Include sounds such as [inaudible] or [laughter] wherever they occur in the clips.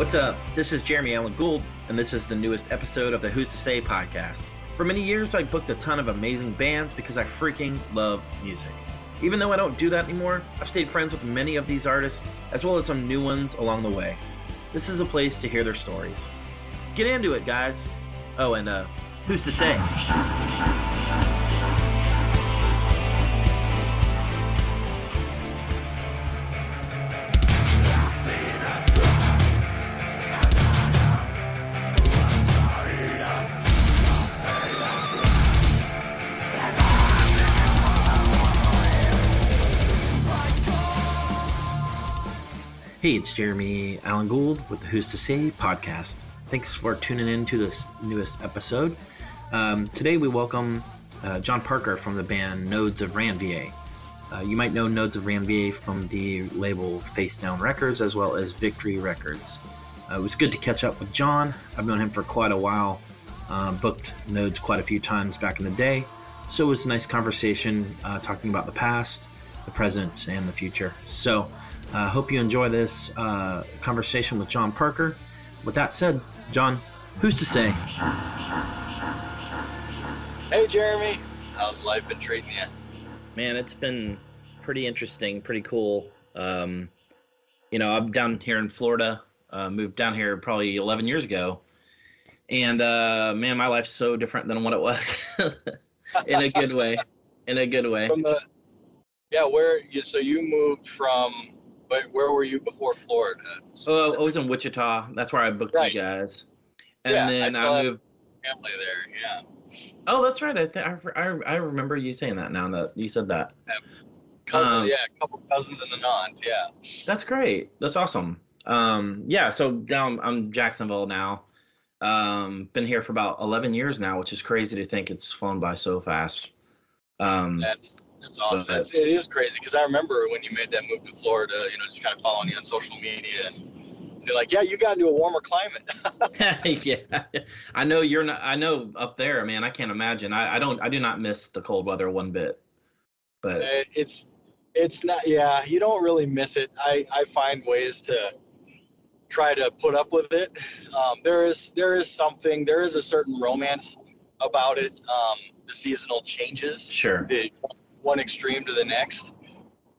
What's up? This is Jeremy Alan Gould, and this is the newest episode of the Who's to Say podcast. For many years, I booked a ton of amazing bands because I freaking love music. Even though I don't do that anymore, I've stayed friends with many of these artists, as well as some new ones along the way. This is a place to hear their stories. Get into it, guys. Oh, and uh, who's to say? Hey, it's Jeremy Alan Gould with the Who's to Say podcast. Thanks for tuning in to this newest episode. Um, today we welcome uh, Jon Parker from the band Nodes of Ranvier. Uh, you might know Nodes of Ranvier from the label Facedown Records as well as Victory Records. Uh, it was good to catch up with Jon. I've known him for quite a while, um, booked Nodes quite a few times back in the day. So it was a nice conversation uh, talking about the past, the present, and the future. So I uh, hope you enjoy this uh, conversation with Jon Parker. With that said, Jon, who's to say? Hey, Jeremy. How's life been treating you? Man, it's been pretty interesting, pretty cool. Um, you know, I'm down here in Florida. Uh, moved down here probably 11 years ago, and uh, man, my life's so different than what it was, [laughs] in a good way. In a good way. From the, yeah, where you so you moved from but where were you before Florida? Oh, I was in Wichita. That's where I booked right. you guys. And yeah, then I, I moved. Family there, yeah. Oh, that's right. I think I, I remember you saying that now that you said that. Yeah, cousins, um, yeah, a couple cousins in the Nant, yeah. That's great. That's awesome. Um, yeah, so down I'm Jacksonville now. Um, been here for about 11 years now, which is crazy to think it's flown by so fast. Um, that's that's awesome. But, that's, it is crazy because I remember when you made that move to Florida. You know, just kind of following you on social media and so like, yeah, you got into a warmer climate. [laughs] [laughs] yeah, I know you're not. I know up there, man. I can't imagine. I, I don't. I do not miss the cold weather one bit. But uh, it's it's not. Yeah, you don't really miss it. I I find ways to try to put up with it. Um, there is there is something. There is a certain romance about it. Um, the seasonal changes. Sure. The, one extreme to the next.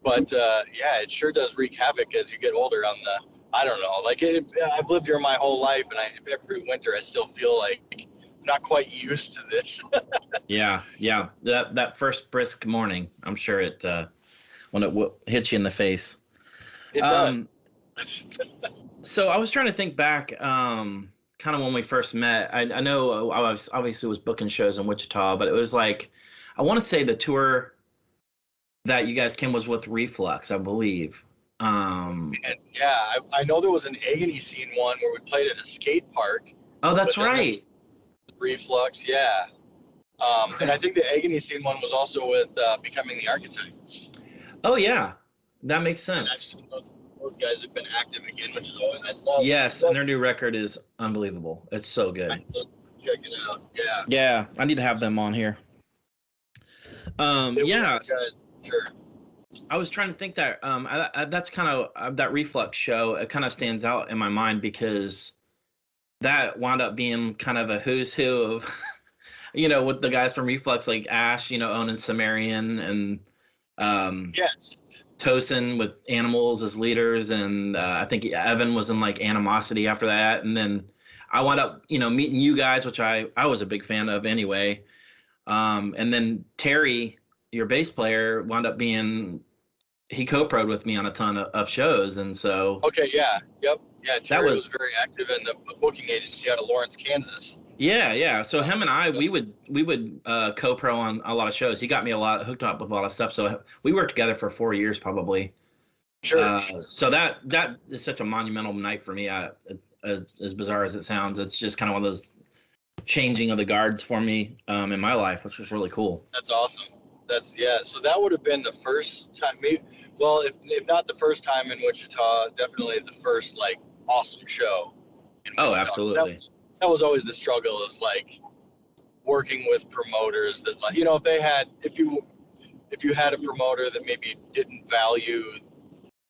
But uh, yeah, it sure does wreak havoc as you get older. On the, I don't know, like it, I've lived here my whole life, and I every winter I still feel like I'm not quite [laughs] used to this. yeah, yeah, that that first brisk morning, I'm sure it uh, when it w- hits you in the face. It um, does. [laughs] so I was trying to think back. Um, kind of when we first met. I, I know I was obviously was booking shows in Wichita, but it was like I want to say the tour that you guys came was with Reflux, I believe. Um, and yeah, I, I, know there was an agony scene one where we played at a skate park. Oh, that's right. Reflux, yeah. Um, and I think the agony scene one was also with uh, Becoming the Archetype. Oh yeah, that makes sense. Those, guys have been active again, which is always I love. Yes, and their new record is unbelievable. It's so good. Check it out. Yeah. Yeah, I need to have them on here. Um, yeah. Guys Sure. I was trying to think that um, I, I, that's kind of uh, that reflux show. It kind of stands out in my mind because that wound up being kind of a who's who of, [laughs] you know, with the guys from Reflux like Ash, you know, Onan Sumerian and um, yes, Tosin with Animals as leaders, and uh, I think Evan was in like Animosity after that, and then I wound up, you know, meeting you guys, which I I was a big fan of anyway. Um, and then Terry your bass player wound up being he co-proed with me on a ton of, of shows, and so okay, yeah, yep, yeah. Terry that was, was very active in the booking agency out of Lawrence, Kansas. Yeah, yeah. So him and I, we would we would uh, co-pro on a lot of shows. He got me a lot hooked up with a lot of stuff. So we worked together for four years, probably. Sure. Uh, so that that is such a monumental night for me. I, as, as bizarre as it sounds, it's just kind of one of those changing of the guards for me um, in my life, which was really cool. That's awesome. That's yeah. So that would have been the first time. Maybe, well, if if not the first time in Wichita, definitely the first like awesome show. oh, absolutely. That was, that was always the struggle. Is like working with promoters that like you know if they had if you if you had a promoter that maybe didn't value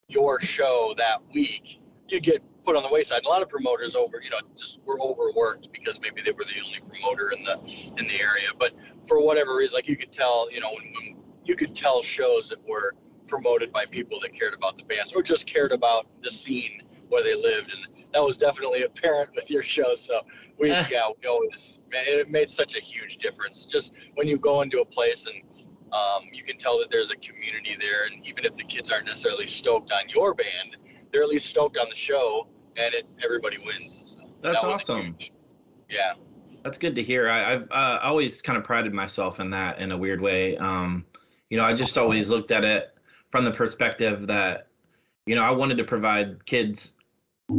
your show that week, you get put on the wayside. And a lot of promoters over, you know, just were overworked because maybe they were the only promoter in the in the area. But for whatever reason, like you could tell, you know, when, when you could tell shows that were promoted by people that cared about the bands or just cared about the scene where they lived, and that was definitely apparent with your show. So we, [laughs] yeah, we always, man, it made such a huge difference. Just when you go into a place and um, you can tell that there's a community there, and even if the kids aren't necessarily stoked on your band, they're at least stoked on the show, and it everybody wins. So That's that awesome. Huge, yeah. That's good to hear. I, have uh, always kind of prided myself in that in a weird way. Um, you know, I just always looked at it from the perspective that, you know, I wanted to provide kids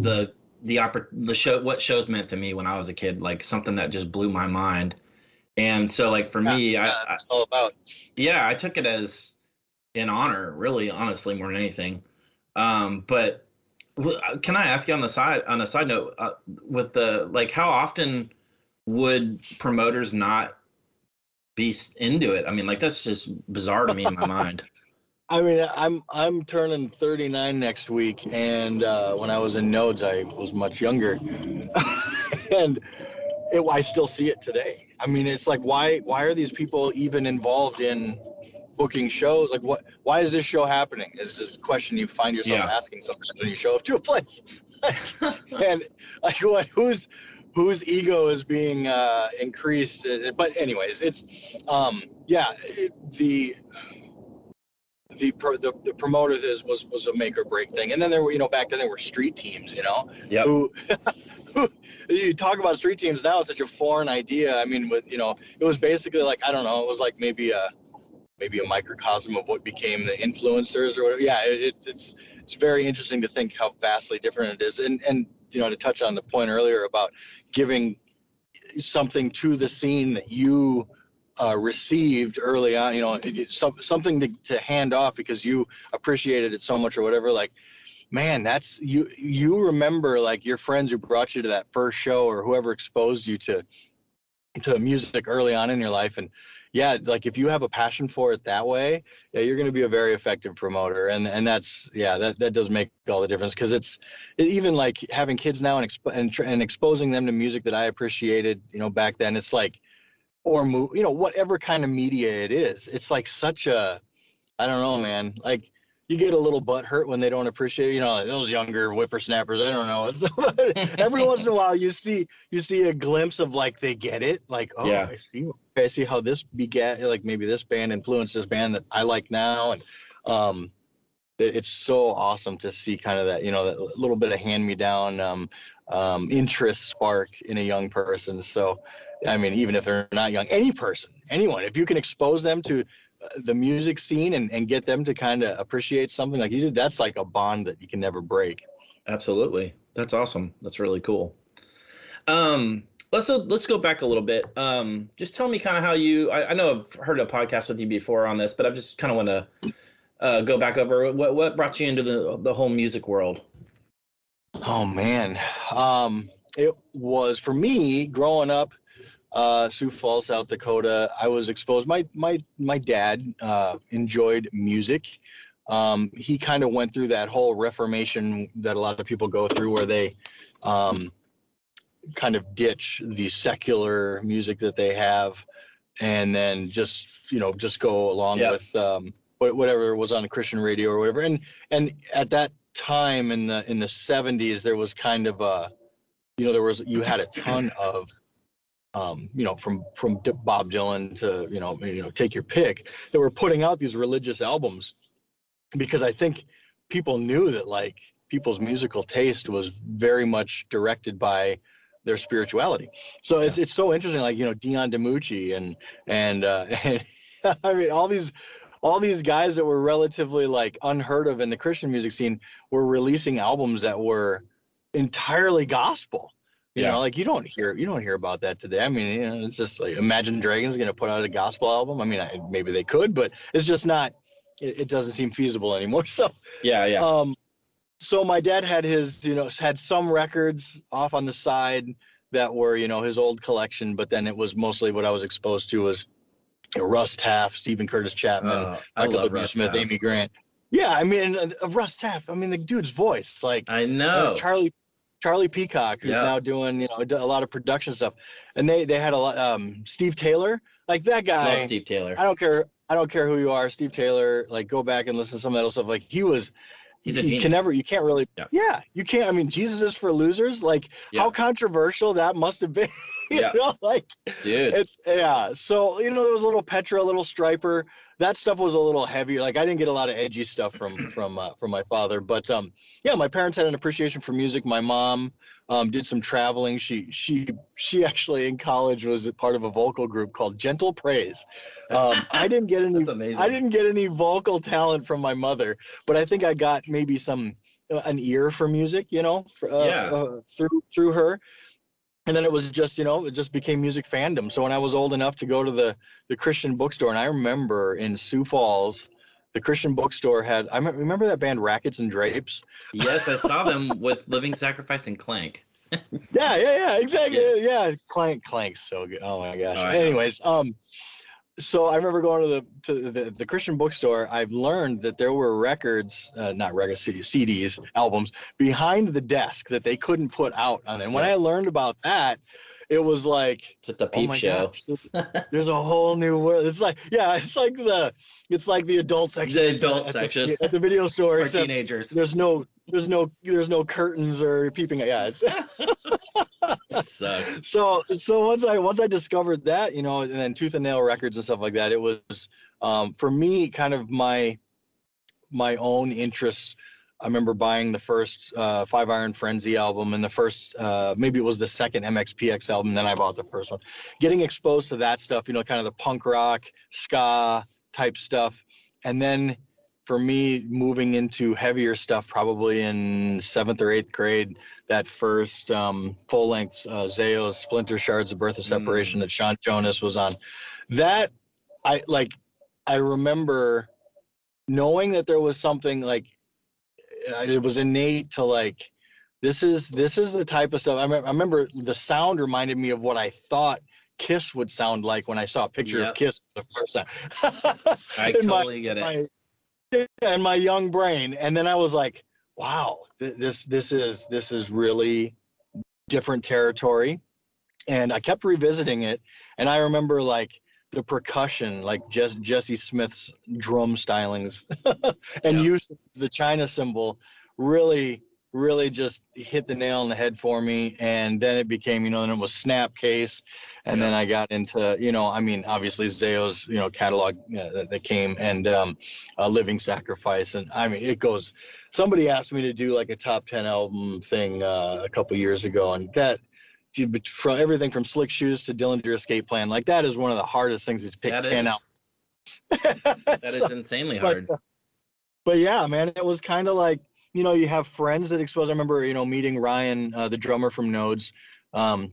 the the oppor- the show what shows meant to me when I was a kid, like something that just blew my mind. And so, like for yeah, me, yeah, I, it's all about. Yeah, I took it as an honor, really, honestly, more than anything. Um, but uh, can I ask you on the side on a side note uh, with the like how often would promoters not be into it? I mean, like that's just bizarre to me in my [laughs] mind. I mean, I'm I'm turning 39 next week, and uh, when I was in Nodes, I was much younger, [laughs] and it, I still see it today. I mean, it's like why why are these people even involved in booking shows? Like, what why is this show happening? Is this a question you find yourself yeah. asking sometimes when you show up to a place, [laughs] and like what who's whose ego is being uh, increased? But anyways, it's um, yeah it, the the, the the promoter is was was a make or break thing. And then there were you know back then there were street teams, you know, yep. who, [laughs] who you talk about street teams now. It's such a foreign idea. I mean, with you know, it was basically like I don't know, it was like maybe a maybe a microcosm of what became the influencers or whatever. Yeah, it, it's it's very interesting to think how vastly different it is. And and you know to touch on the point earlier about giving something to the scene that you uh, received early on, you know, some, something to, to hand off because you appreciated it so much or whatever, like, man, that's you, you remember like your friends who brought you to that first show or whoever exposed you to, to music early on in your life. And yeah, like if you have a passion for it that way, yeah, you're going to be a very effective promoter. And, and that's, yeah, that, that does make all the difference. Cause it's it, even like having kids now and, exp- and, and exposing them to music that I appreciated, you know, back then it's like, or move, you know, whatever kind of media it is. It's like such a, I don't know, man. Like you get a little butt hurt when they don't appreciate, you know, those younger whippersnappers. I don't know. [laughs] It's, [laughs] every once in a while, you see you see a glimpse of like they get it. Like, oh, yeah. I see. I see how this began. Like maybe this band influenced this band that I like now, and um, it's so awesome to see kind of that, you know, that little bit of hand me down um, um, interest spark in a young person. So I mean, even if they're not young, any person, anyone, if you can expose them to uh, the music scene and, and get them to kind of appreciate something like you did, that's like a bond that you can never break. Absolutely. That's awesome. That's really cool. Um, let's let's go back a little bit. Um, just tell me kind of how you. I, I, know I've heard a podcast with you before on this, but I just kind of want to uh, go back over what what brought you into the the whole music world. Oh man, um, it was for me growing up uh, Sioux Falls, South Dakota. I was exposed. My my my dad uh, enjoyed music. Um, he kind of went through that whole reformation that a lot of people go through, where they um, kind of ditch the secular music that they have, and then just you know just go along yep. with um, whatever was on the Christian radio or whatever. And and at that time in the in the 70s, there was kind of a you know there was you had a ton of um, you know, from from Bob Dylan to you know, you know, take your pick, that were putting out these religious albums, because I think people knew that like people's musical taste was very much directed by their spirituality. So yeah. it's it's so interesting, like you know, Dion DiMucci and and uh, [laughs] and I mean all these all these guys that were relatively like unheard of in the Christian music scene were releasing albums that were entirely gospel you yeah. know, like you don't hear you don't hear about that today. I mean, you know, it's just like Imagine Dragons going to put out a gospel album. I mean, I, maybe they could, but it's just not. It, it, doesn't seem feasible anymore. [laughs] So yeah, yeah. Um, so my dad had his, you know, had some records off on the side that were, you know, his old collection, but then it was mostly what I was exposed to was you know, Russ Taff, Steven Curtis Chapman, uh, Michael W. Smith, Taff. Amy Grant. Yeah, I mean, uh, Russ Taff. I mean, the dude's voice, like I know uh, Charlie Charlie Peacock, who's Yeah. now doing you know a lot of production stuff, and they they had a lot. Um, Steve Taylor, like that guy. Love Steve Taylor. I don't care. I don't care who you are, Steve Taylor. Like, go back and listen to some of that stuff. Like, he was. He's a you can never. You can't really. Yeah. Yeah. You can't. I mean, Jesus is for losers. Like, Yeah. how controversial that must have been. [laughs] you Yeah. know, like Dude. it's yeah. So you know, there was a little Petra, a little Stryper. That stuff was a little heavier. Like, I didn't get a lot of edgy stuff from from uh, from my father, but um, yeah, my parents had an appreciation for music. My mom um, did some traveling. She she she actually in college was a part of a vocal group called Gentle Praise. Um, [laughs] I didn't get any. I didn't get any vocal talent from my mother, but I think I got maybe some uh, an ear for music, you know, for, uh, Yeah. uh, through through her. And then it was just, you know, it just became music fandom. So when I was old enough to go to the the Christian bookstore, and I remember in Sioux Falls, the Christian bookstore had. I remember that band Rackets and Drapes. yes, I saw them [laughs] with Living Sacrifice and Klank. [laughs] Yeah, yeah, yeah, exactly. Yeah, Klank, Klank's so good. Oh my gosh. Oh, I know. Anyways, um, so I remember going to the to the, the Christian bookstore. I've learned that there were records, uh, not records, CDs, albums behind the desk that they couldn't put out on. And when Yeah. I learned about that, it was like, It's at the oh peep my show. gosh, there's- there's a whole new world. It's like, yeah, it's like the, it's like the adult section. The adult at section. at the video store. For teenagers. there's no, there's no, there's no curtains or peeping. Yeah, it's. [laughs] Sucks. [laughs] so so once I once I discovered that, you know, and then Tooth and Nail Records and stuff like that, it was um, for me kind of my my own interests. I remember buying the first uh, Five Iron Frenzy album and the first uh, maybe it was the second MXPX album. Then I bought the first one. Getting exposed to that stuff, you know, kind of the punk rock, ska type stuff, and then for me moving into heavier stuff probably in seventh or eighth grade that first um, full length uh, Zao Splinter Shards of Birth of Separation that Shawn Jonas was on. That I like. I remember knowing that there was something like it was innate to like this is this is the type of stuff. I, me- I remember the sound reminded me of what I thought Kiss would sound like when I saw a picture Yep. of Kiss for the first time. I [laughs] In my- totally get it. my in my young brain and then i was like wow th- this this is this is really different territory and i kept revisiting it and i remember like the percussion like just jesse smith's drum stylings [laughs] and Yeah. use of the china cymbal really really just hit the nail on the head for me and then it became you know and it was snapcase and Yeah. then i got into you know i mean obviously Zao's you know catalog uh, that- that came and um a living sacrifice and i mean it goes somebody asked me to do like a top 10 album thing uh, a couple years ago and that from everything from slick shoes to dillinger escape plan like that is one of the hardest things to pick That 10 is. out [laughs] That is So- insanely but, hard. but yeah, man, it was kind of like you know you have friends that expose. I remember you know meeting Ryan, uh, the drummer from Nodes, um,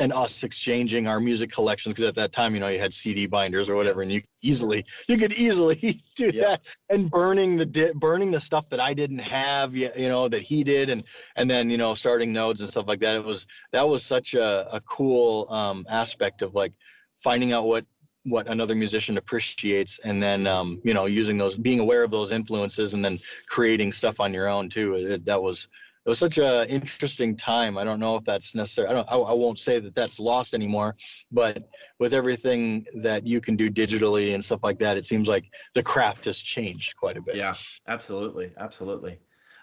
and us exchanging our music collections because at that time you know you had CD binders or whatever, and you easily you could easily [laughs] do Yeah. that and burning the di- burning the stuff that I didn't have yet, you know that he did, and and then you know starting Nodes and stuff like that. It was that was such a, a cool um, aspect of like finding out what what another musician appreciates and then um, you know using those being aware of those influences and then creating stuff on your own too it, that was it was such a interesting time i don't know if that's necessary i don't I, I won't say that that's lost anymore but with everything that you can do digitally and stuff like that it seems like the craft has changed quite a bit Yeah, absolutely, absolutely.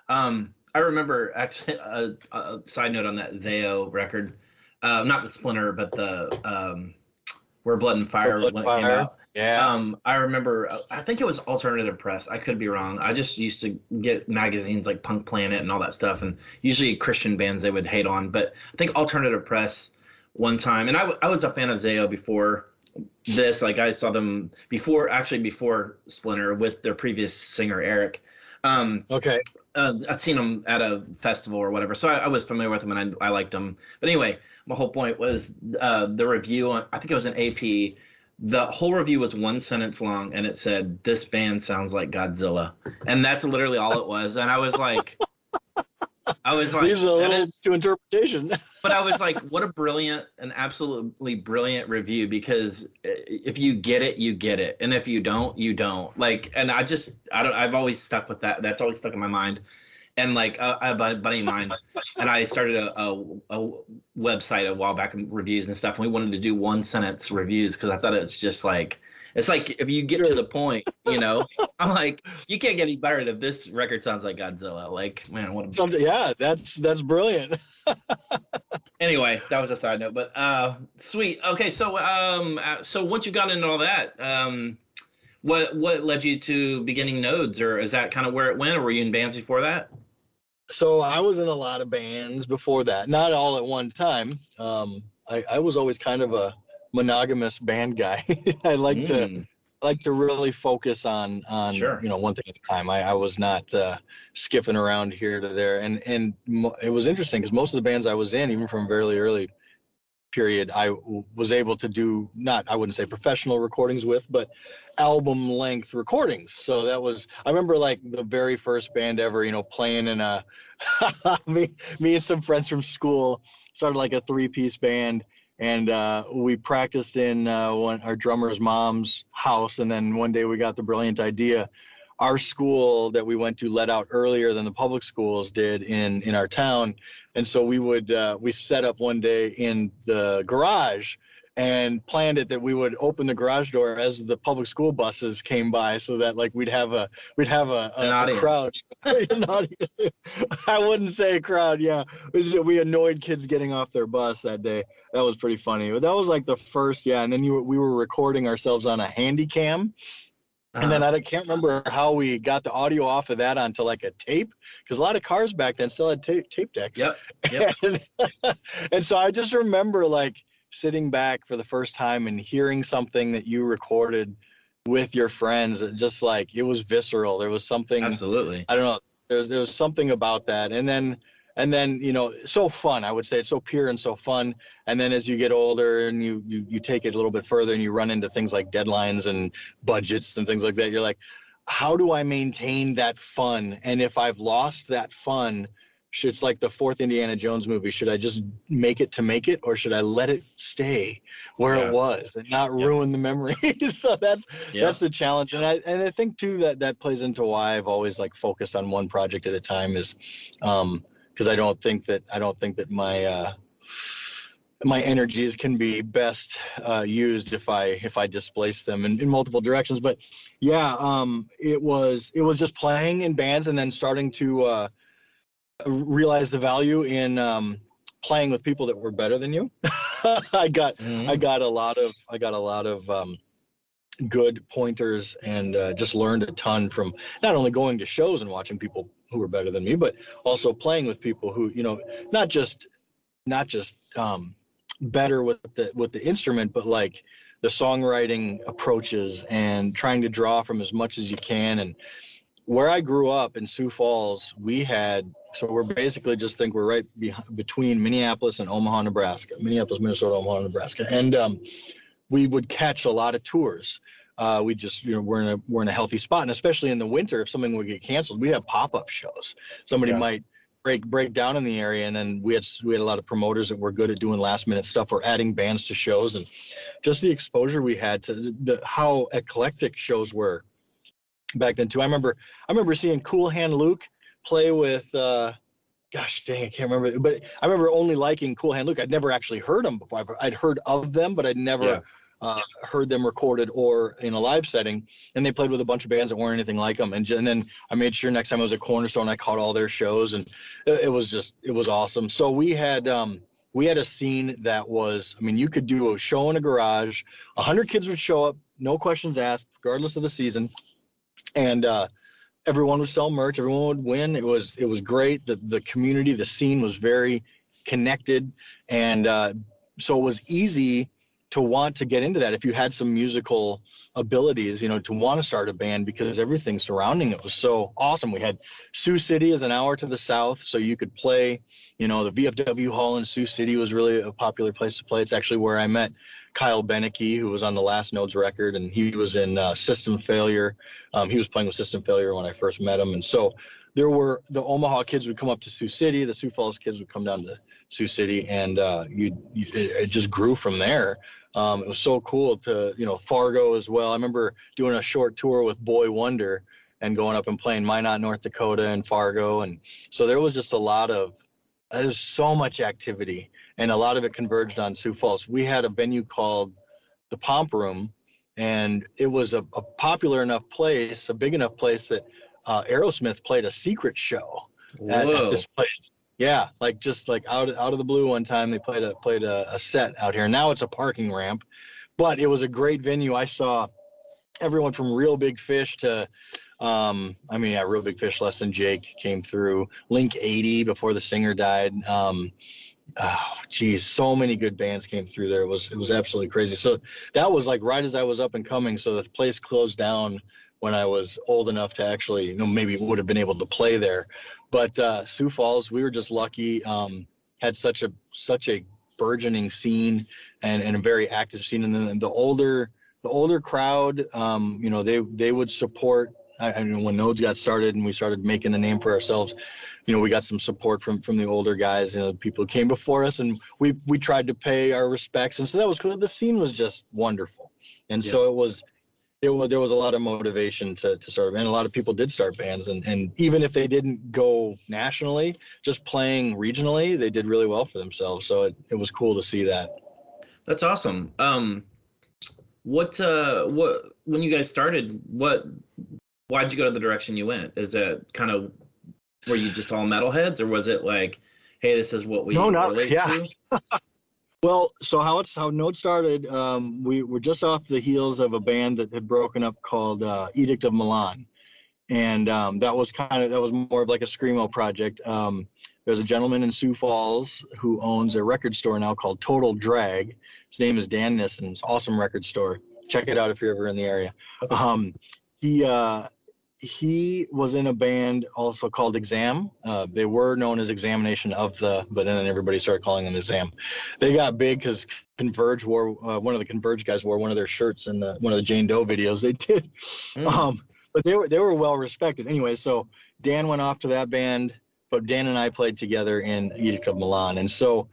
Um, I remember actually [laughs] a, a side note on that Zao record, uh, not the Splinter, but the um, Where Blood and Fire Blood when and it came Fire. Yeah Um, I remember, uh, I think it was Alternative Press. I could be wrong. I just used to get magazines like Punk Planet and all that stuff, and usually Christian bands they would hate on. But I think Alternative Press one time, and I, w- I was a fan of Zao before this. Like I saw them before, actually before Splinter with their previous singer Eric. Um, okay uh, I'd seen them at a festival or whatever, so I, I was familiar with them and I, I liked them. But anyway, my whole point was uh, the review. On, I think it was an AP. The whole review was one sentence long, and it said, "This band sounds like Godzilla," and that's literally all it was. And I was like, I was like, leaves a little is- to interpretation [laughs] but I was like, what a brilliant, an absolutely brilliant review because eh, if you get it, you get it, and if you don't, you don't. Like, and I just, I don't, I've always stuck with that. That's always stuck in my mind. And like a, a buddy of mine and I started a, a, a, website a while back reviews and stuff. And we wanted to do one sentence reviews because I thought it's just like it's like if you get sure. to the point, you know, [laughs] I'm like, you can't get any better than this record sounds like Godzilla. Like, man, what a Something, yeah, that's that's brilliant. [laughs] anyway, that was a side note, but uh sweet. Okay, so um uh, so once you got into all that, um what what led you to beginning nodes or is that kind of where it went or were you in bands before that? So I was in a lot of bands before that, not all at one time. Um I, I was always kind of a monogamous band guy. [laughs] I like mm. to like to really focus on on sure. you know one thing at a time. I, I was not uh, skipping around here to there, and and mo- it was interesting because most of the bands I was in, even from very early period, I w- was able to do not I wouldn't say professional recordings with, but album length recordings. So that was I remember like the very first band ever, you know, playing in a [laughs] me me and some friends from school started like a three piece band and uh, we practiced in uh, one, our drummer's mom's house and then one day we got the brilliant idea our school that we went to let out earlier than the public schools did in in our town. And so we would uh, we set up one day in the garage and planned it that we would open the garage door as the public school buses came by so that like we'd have a we'd have a, a, a crowd. [laughs] [laughs] I wouldn't say a crowd yeah. We annoyed kids getting off their bus that day. That was pretty funny. But that was like the first yeah and then you we were recording ourselves on a handy cam uh-huh. And then uh-huh. I can't remember how we got the audio off of that onto like a tape because a lot of cars back then still had tape, tape decks. Yep. yep. [laughs] and, [laughs] and so I just remember like sitting back for the first time and hearing something that you recorded with your friends just like it was visceral there was something absolutely i don't know there was, there was something about that and then and then you know so fun i would say it's so pure and so fun and then as you get older and you you, you take it a little bit further and you run into things like deadlines and budgets and things like that you're like how do i maintain that fun and if i've lost that fun it's like the fourth Indiana Jones movie. Should I just make it to make it, or should I let it stay where yeah. it was and not yeah. ruin the memory? [laughs] so that's yeah. that's the challenge, and I and I think too that that plays into why I've always like focused on one project at a time is, um, because I don't think that I don't think that my uh, my energies can be best uh, used if I if I displace them in, in multiple directions. But yeah, um, it was it was just playing in bands and then starting to uh, realized the value in um, playing with people that were better than you. [laughs] I got mm-hmm. I got a lot of I got a lot of um, good pointers and uh, just learned a ton from not only going to shows and watching people who were better than me, but also playing with people who you know not just not just um, better with the with the instrument, but like the songwriting approaches and trying to draw from as much as you can and where I grew up in Sioux Falls, we had so we're basically just think we're right be, between Minneapolis and Omaha, Nebraska, Minneapolis, Minnesota, Omaha, Nebraska, and um, we would catch a lot of tours. Uh, we just you know we're in a we're in a healthy spot, and especially in the winter, if something would get canceled, we have pop up shows. Somebody yeah. might break break down in the area, and then we had we had a lot of promoters that were good at doing last minute stuff or adding bands to shows, and just the exposure we had to the how eclectic shows were back then too. I remember I remember seeing Cool Hand Luke play with uh gosh dang I can't remember but I remember only liking Cool Hand Luke. I'd never actually heard them before. I'd heard of them but I'd never yeah. Uh, heard them recorded or in a live setting. And they played with a bunch of bands that weren't anything like them. And, and then I made sure next time I was at Cornerstone I caught all their shows and it, it was just it was awesome. So we had um we had a scene that was i mean you could do a show in a garage A 100 kids would show up no questions asked regardless of the season and uh, everyone would sell merch. Everyone would win. It was it was great. The the community, the scene was very connected, and uh, so it was easy to want to get into that if you had some musical abilities, you know, to want to start a band because everything surrounding it was so awesome. We had Sioux City is an hour to the south, so you could play, you know, the VFW Hall in Sioux City was really a popular place to play. It's actually where I met Kyle Beneke, who was on the last Nodes record, and he was in uh, System Failure. Um, he was playing with System Failure when I first met him, and so there were the Omaha kids would come up to Sioux City, the Sioux Falls kids would come down to Sioux City, and uh, you, you it, it, just grew from there. Um, it was so cool to you know Fargo as well. I remember doing a short tour with Boy Wonder and going up and playing Minot, North Dakota, and Fargo, and so there was just a lot of there's so much activity, and a lot of it converged on Sioux Falls. We had a venue called the Pomp Room, and it was a, a popular enough place, a big enough place that uh, Aerosmith played a secret show at, at, this place. Yeah, like just like out out of the blue one time they played a played a, a set out here. Now it's a parking ramp, but it was a great venue. I saw everyone from Real Big Fish to um, I mean, yeah, Real Big Fish, Less Than Jake came through. Link 80 before the singer died. Um, oh, geez, so many good bands came through there. It was it was absolutely crazy. So that was like right as I was up and coming. So the place closed down when I was old enough to actually, you know, maybe would have been able to play there. But uh, Sioux Falls, we were just lucky. Um, had such a such a burgeoning scene and, and a very active scene. And then the older the older crowd, um, you know, they they would support I, I mean, when Nodes got started and we started making a name for ourselves, you know, we got some support from from the older guys, you know, people who came before us, and we we tried to pay our respects, and so that was cool. The scene was just wonderful, and yeah. so it was. It was there was a lot of motivation to, to sort of and a lot of people did start bands and, and even if they didn't go nationally just playing regionally they did really well for themselves so it, it was cool to see that that's awesome um what uh what when you guys started what why'd you go to the direction you went? Is that kind of were you just all metalheads, or was it like, hey, this is what we no, not, relate yeah. to? [laughs] well, so how it's how Node started, um, we were just off the heels of a band that had broken up called uh, Edict of Milan, and um, that was kind of that was more of like a screamo project. Um, there's a gentleman in Sioux Falls who owns a record store now called Total Drag. His name is Dan Nissen. It's awesome record store. Check it out if you're ever in the area. Um, he uh, he was in a band also called Exam. Uh, they were known as Examination of the, but then everybody started calling them Exam. They got big because Converge wore uh, one of the Converge guys wore one of their shirts in the, one of the Jane Doe videos they [laughs] did. Mm. Um, but they were they were well respected anyway. So Dan went off to that band, but Dan and I played together in Edict of Milan, and so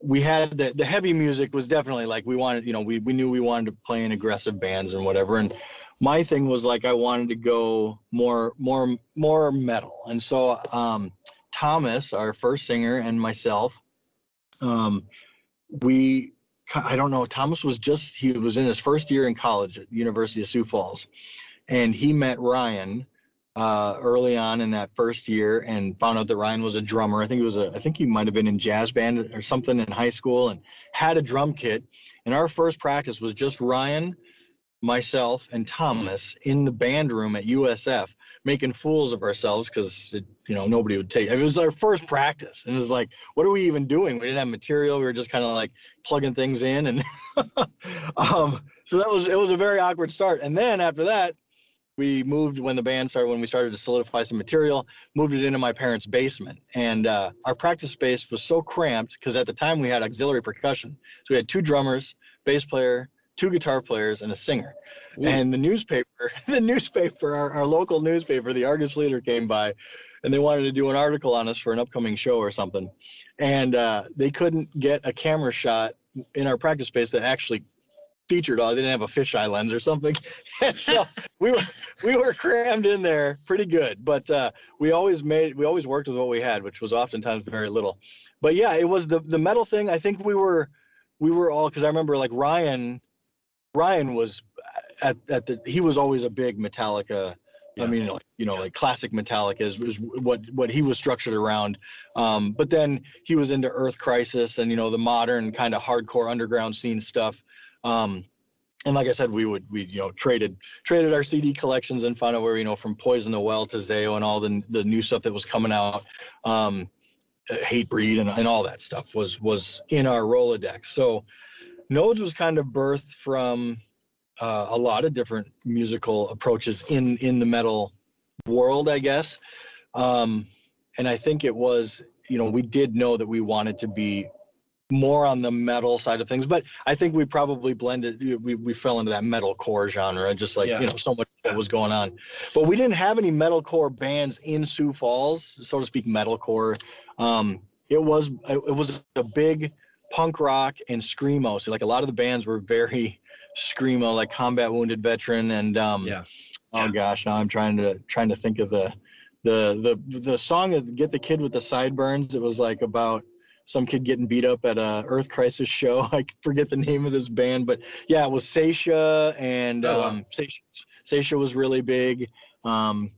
we had the the heavy music was definitely like we wanted. You know, we we knew we wanted to play in aggressive bands and whatever, and my thing was like I wanted to go more more more metal, and so um, Thomas, our first singer, and myself, um, we I don't know. Thomas was just he was in his first year in college at University of Sioux Falls, and he met Ryan uh, early on in that first year and found out that Ryan was a drummer. I think he was a I think he might have been in jazz band or something in high school and had a drum kit. And our first practice was just Ryan myself and Thomas in the band room at USF making fools of ourselves because you know nobody would take it. it was our first practice. And it was like what are we even doing? We didn't have material. We were just kind of like plugging things in and [laughs] um, so that was it was a very awkward start. And then after that we moved when the band started when we started to solidify some material moved it into my parents basement. And uh, our practice space was so cramped because at the time we had auxiliary percussion. So we had two drummers bass player two guitar players and a singer. Ooh. And the newspaper, [laughs] the newspaper, our, our local newspaper, the Argus Leader came by and they wanted to do an article on us for an upcoming show or something. And uh, they couldn't get a camera shot in our practice space that actually featured all. They didn't have a fisheye lens or something. [laughs] so [laughs] we were we were crammed in there pretty good. But uh, we always made we always worked with what we had, which was oftentimes very little. But yeah, it was the the metal thing. I think we were we were all because I remember like Ryan Ryan was at, at the he was always a big Metallica. Yeah. I mean, like, you know, like classic Metallica is, is what what he was structured around. Um, but then he was into Earth Crisis and you know the modern kind of hardcore underground scene stuff. Um, and like I said, we would we you know traded traded our CD collections and found out where you know from Poison the Well to Zao and all the the new stuff that was coming out. Um, Hatebreed and, and all that stuff was was in our Rolodex. So Nodes was kind of birthed from uh, a lot of different musical approaches in in the metal world, I guess. Um, and I think it was, you know, we did know that we wanted to be more on the metal side of things, but I think we probably blended. We we fell into that metal core genre, just like yeah. you know, so much that was going on. But we didn't have any metal core bands in Sioux Falls, so to speak, metal core. Um, it was it was a big punk rock and screamo. So like a lot of the bands were very [laughs] screamo, like Combat Wounded Veteran and um, yeah. Oh gosh, now I'm trying to trying to think of the the the the song that get the kid with the sideburns. It was like about some kid getting beat up at a Earth Crisis show. [laughs] I forget the name of this band, but yeah, it was Saetia and Oh, wow. um, Saetia, Saetia was really big. Um,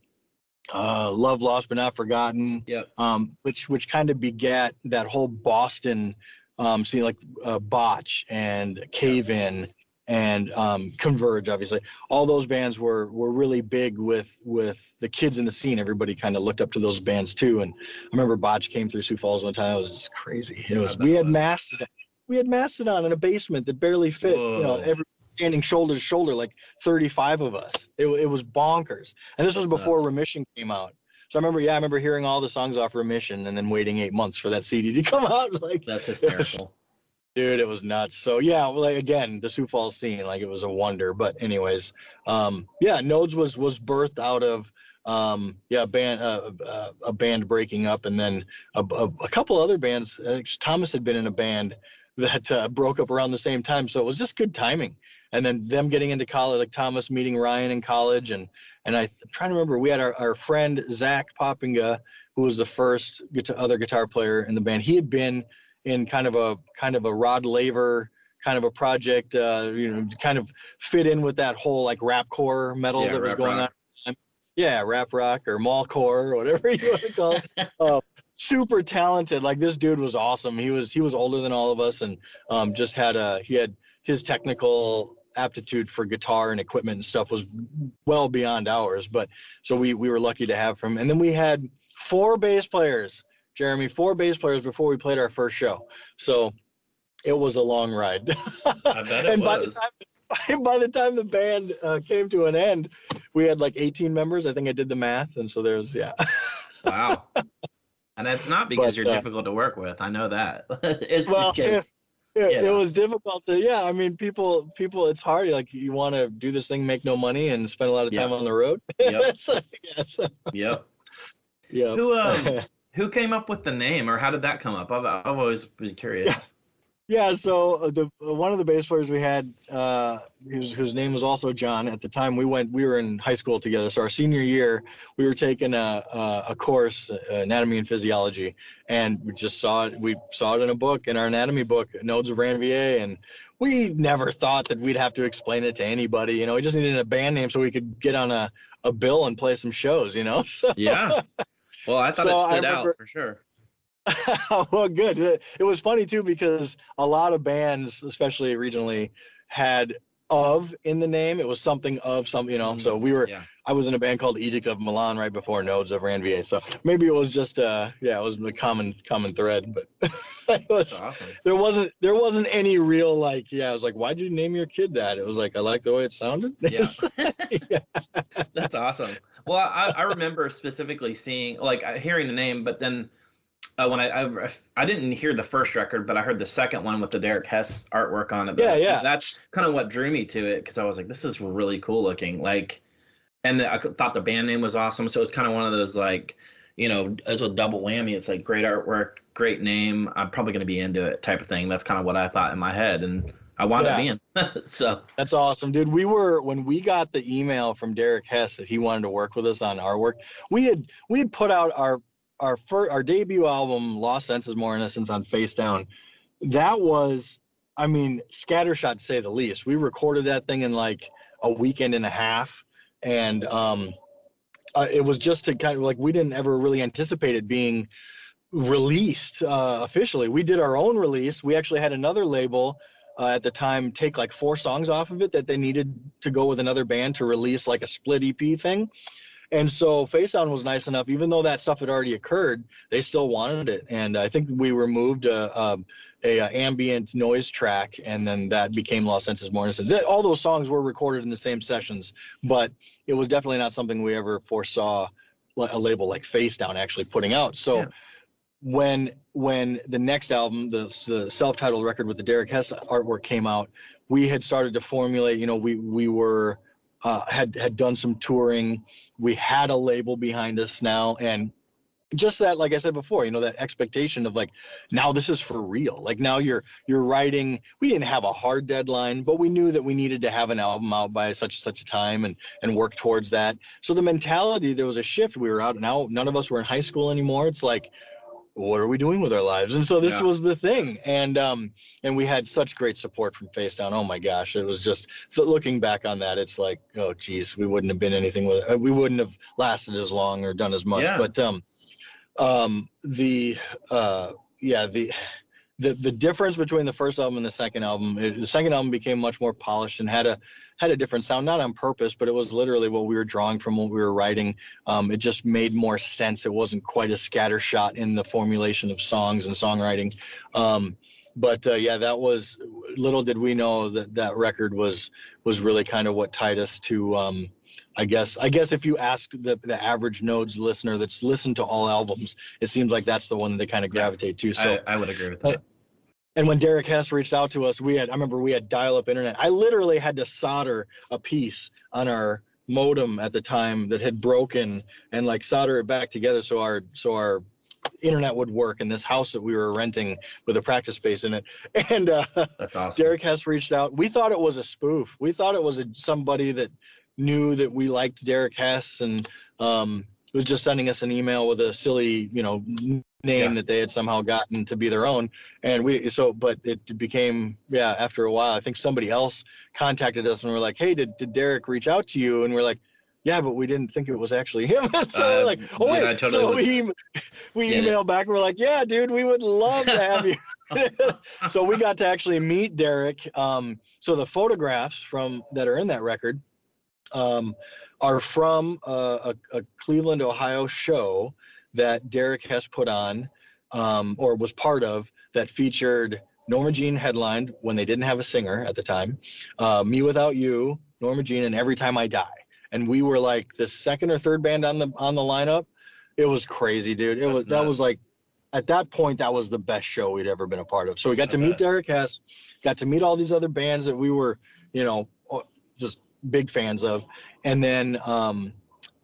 uh, Love Lost but Not Forgotten. Yep. Um, which which kind of begat that whole Boston um, scene, like uh, Botch and Cave In and um, Converge. Obviously, all those bands were were really big with with the kids in the scene. Everybody kind of looked up to those bands too. And I remember Botch came through Sioux Falls one time. It was just crazy. It was we had. Mastodon. We had Mastodon in a basement that barely fit. You know, Whoa. every standing shoulder to shoulder, like 35 of us. It, it was bonkers. And this was before. Remission came out. So I remember, yeah, I remember hearing all the songs off Remission and then waiting eight months for that [laughs] CD to come out. Like, That's [laughs] hysterical. dude, it was nuts. So yeah, like, again, the Sioux Falls scene, like it was a wonder. But anyways, um, yeah, Nodes was was birthed out of um, yeah, a band uh, uh, a band breaking up, and then a, a, a couple other bands. Uh, Thomas had been in a band that uh, broke up around the same time, so it was just good timing. And then them getting into college, like Thomas meeting Ryan in college, and and I, I'm trying to remember, we had our, our friend Zach Poppinga, who was the first guitar, other guitar player in the band. He had been in kind of a kind of a Rod Laver kind of a project, uh, you know, to kind of fit in with that whole like rap core metal Yeah, that was going rock. on. Yeah, rap rock or mallcore or [laughs] whatever you want to call it. uh, [laughs] super talented. Like this dude was awesome. He was he was older than all of us and um, just had a he had his technical aptitude for guitar and equipment and stuff was well beyond ours. But so we we were lucky to have him. And then we had four bass players, Jeremy, four bass players before we played our first show. So it was a long ride. I bet it [laughs] and by the was. time [laughs] by the time the band uh, came to an end, we had like 18 members. I think I did the math, and so there's yeah. Wow. And that's not [laughs] because But, you're uh, difficult to work with. I know that. it's Well, because it, Yeah. it was difficult to yeah. I mean, people people it's hard. Like you want to do this thing, make no money, and spend a lot of time on the road. [laughs] Yep. so, yeah, so, Yep. yeah. Who um [laughs] who came up with the name or how did that come up? I've, I've always been curious. Yeah, so uh, the uh, one of the bass players we had, uh, whose whose name was also John. At the time, we went, we were in high school together. So our senior year, we were taking a a, a course, uh, anatomy and physiology, and we just saw it. We saw it in a book, in our anatomy book, Nodes of Ranvier, and we never thought that we'd have to explain it to anybody. You know, we just needed a band name so we could get on a a bill and play some shows. You know, [laughs] so Yeah. Well, I thought So it stood out for sure. [laughs] well, good. It, was funny too because a lot of bands, especially regionally, had of in the name. It was something of some, you know. So we were. Yeah. I was in a band called Edict of Milan right before Nodes of Ranvier. So maybe it was just uh yeah, it was a common common thread, but [laughs] it was awesome. there wasn't there wasn't any real like yeah. I was like, why'd you name your kid that? It was like I like the way it sounded. [laughs] Yeah. yeah. That's awesome. Well, I, I remember specifically seeing, like, uh, hearing the name, but then uh, when I, I I didn't hear the first record, but I heard the second one with the Derek Hess artwork on it. Yeah, yeah. That's kind of what drew me to it because I was like, this is really cool looking. Like, and I thought the band name was awesome. So it's kind of one of those like, you know, as a double whammy. It's like great artwork, great name. I'm probably going to be into it, type of thing. That's kind of what I thought in my head, and I wound up being. [laughs] so That's awesome, dude. We were when we got the email from Derek Hess that he wanted to work with us on our work. We had we had put out our our first our debut album, Lost Senses More Innocence, on Facedown. That was, I mean, scattershot to say the least. We recorded that thing in like a weekend and a half, and um, uh, it was just to kind of like we didn't ever really anticipate it being released uh, officially. We did our own release. We actually had another label uh, at the time take like four songs off of it that they needed to go with another band to release like a split EP thing. And so Facedown was nice enough, even though that stuff had already occurred, they still wanted it. And I think we removed a, a, a, uh, ambient noise track, and then that became Lost Senses More Innocence. That- All those songs were recorded in the same sessions, but it was definitely not something we ever foresaw a label like Facedown actually putting out. So Yeah. when when the next album, the, the self-titled record with the Derek Hess artwork came out, we had started to formulate. You know, we we were uh, had had done some touring. We had a label behind us now, and just that like i said before you know that expectation of like now this is for real. Like now you're you're writing. We didn't have a hard deadline but we knew that we needed to have an album out by such such a time and and work towards that. So the mentality there was a shift. We were out now none of us were in high school anymore. It's like what are we doing with our lives and so this Yeah. was the thing and um and we had such great support from Facedown oh my gosh it was just looking back on that it's like oh geez we wouldn't have been anything with we wouldn't have lasted as long or done as much Yeah. but um um the uh yeah the the the difference between the first album and the second album it, the second album became much more polished and had a had a different sound not on purpose but it was literally what we were drawing from what we were writing um it just made more sense it wasn't quite as scattershot in the formulation of songs and songwriting um but uh, yeah that was little did we know that that record was was really kind of what tied us to um I guess I guess if you ask the the average nodes listener that's listened to all albums, it seems like that's the one that they kind of gravitate to. So I, I would agree with that. And when Derek Hess reached out to us, we had I remember we had dial-up internet. I literally had to solder a piece on our modem at the time that had broken and like solder it back together so our so our internet would work in this house that we were renting with a practice space in it. [laughs] And uh awesome. Derek Hess reached out. We thought it was a spoof. We thought it was a, somebody that knew that we liked Derek Hess and um, was just sending us an email with a silly, you know, name Yeah. that they had somehow gotten to be their own. And we so, but it became yeah. After a while, I think somebody else contacted us and we're like, hey, did did Derek reach out to you? And we're like. Yeah, but we didn't think it was actually him. [laughs] so we're Uh, like, oh wait, totally so was- we we emailed back. and We're like, yeah, dude, we would love to have you. [laughs] [laughs] so we got to actually meet Derek. Um, so the photographs from that are in that record um, are from a, a, a Cleveland, Ohio show that Derek has put on um, or was part of that featured Norma Jean headlined when they didn't have a singer at the time, uh, Me Without You, Norma Jean, and Every Time I Die. And we were like the second or third band on the on the lineup. It was crazy, dude. It That's was that was like at that point that was the best show we'd ever been a part of. So we got to meet. Derek Hess, got to meet all these other bands that we were, you know, just big fans of, and then um,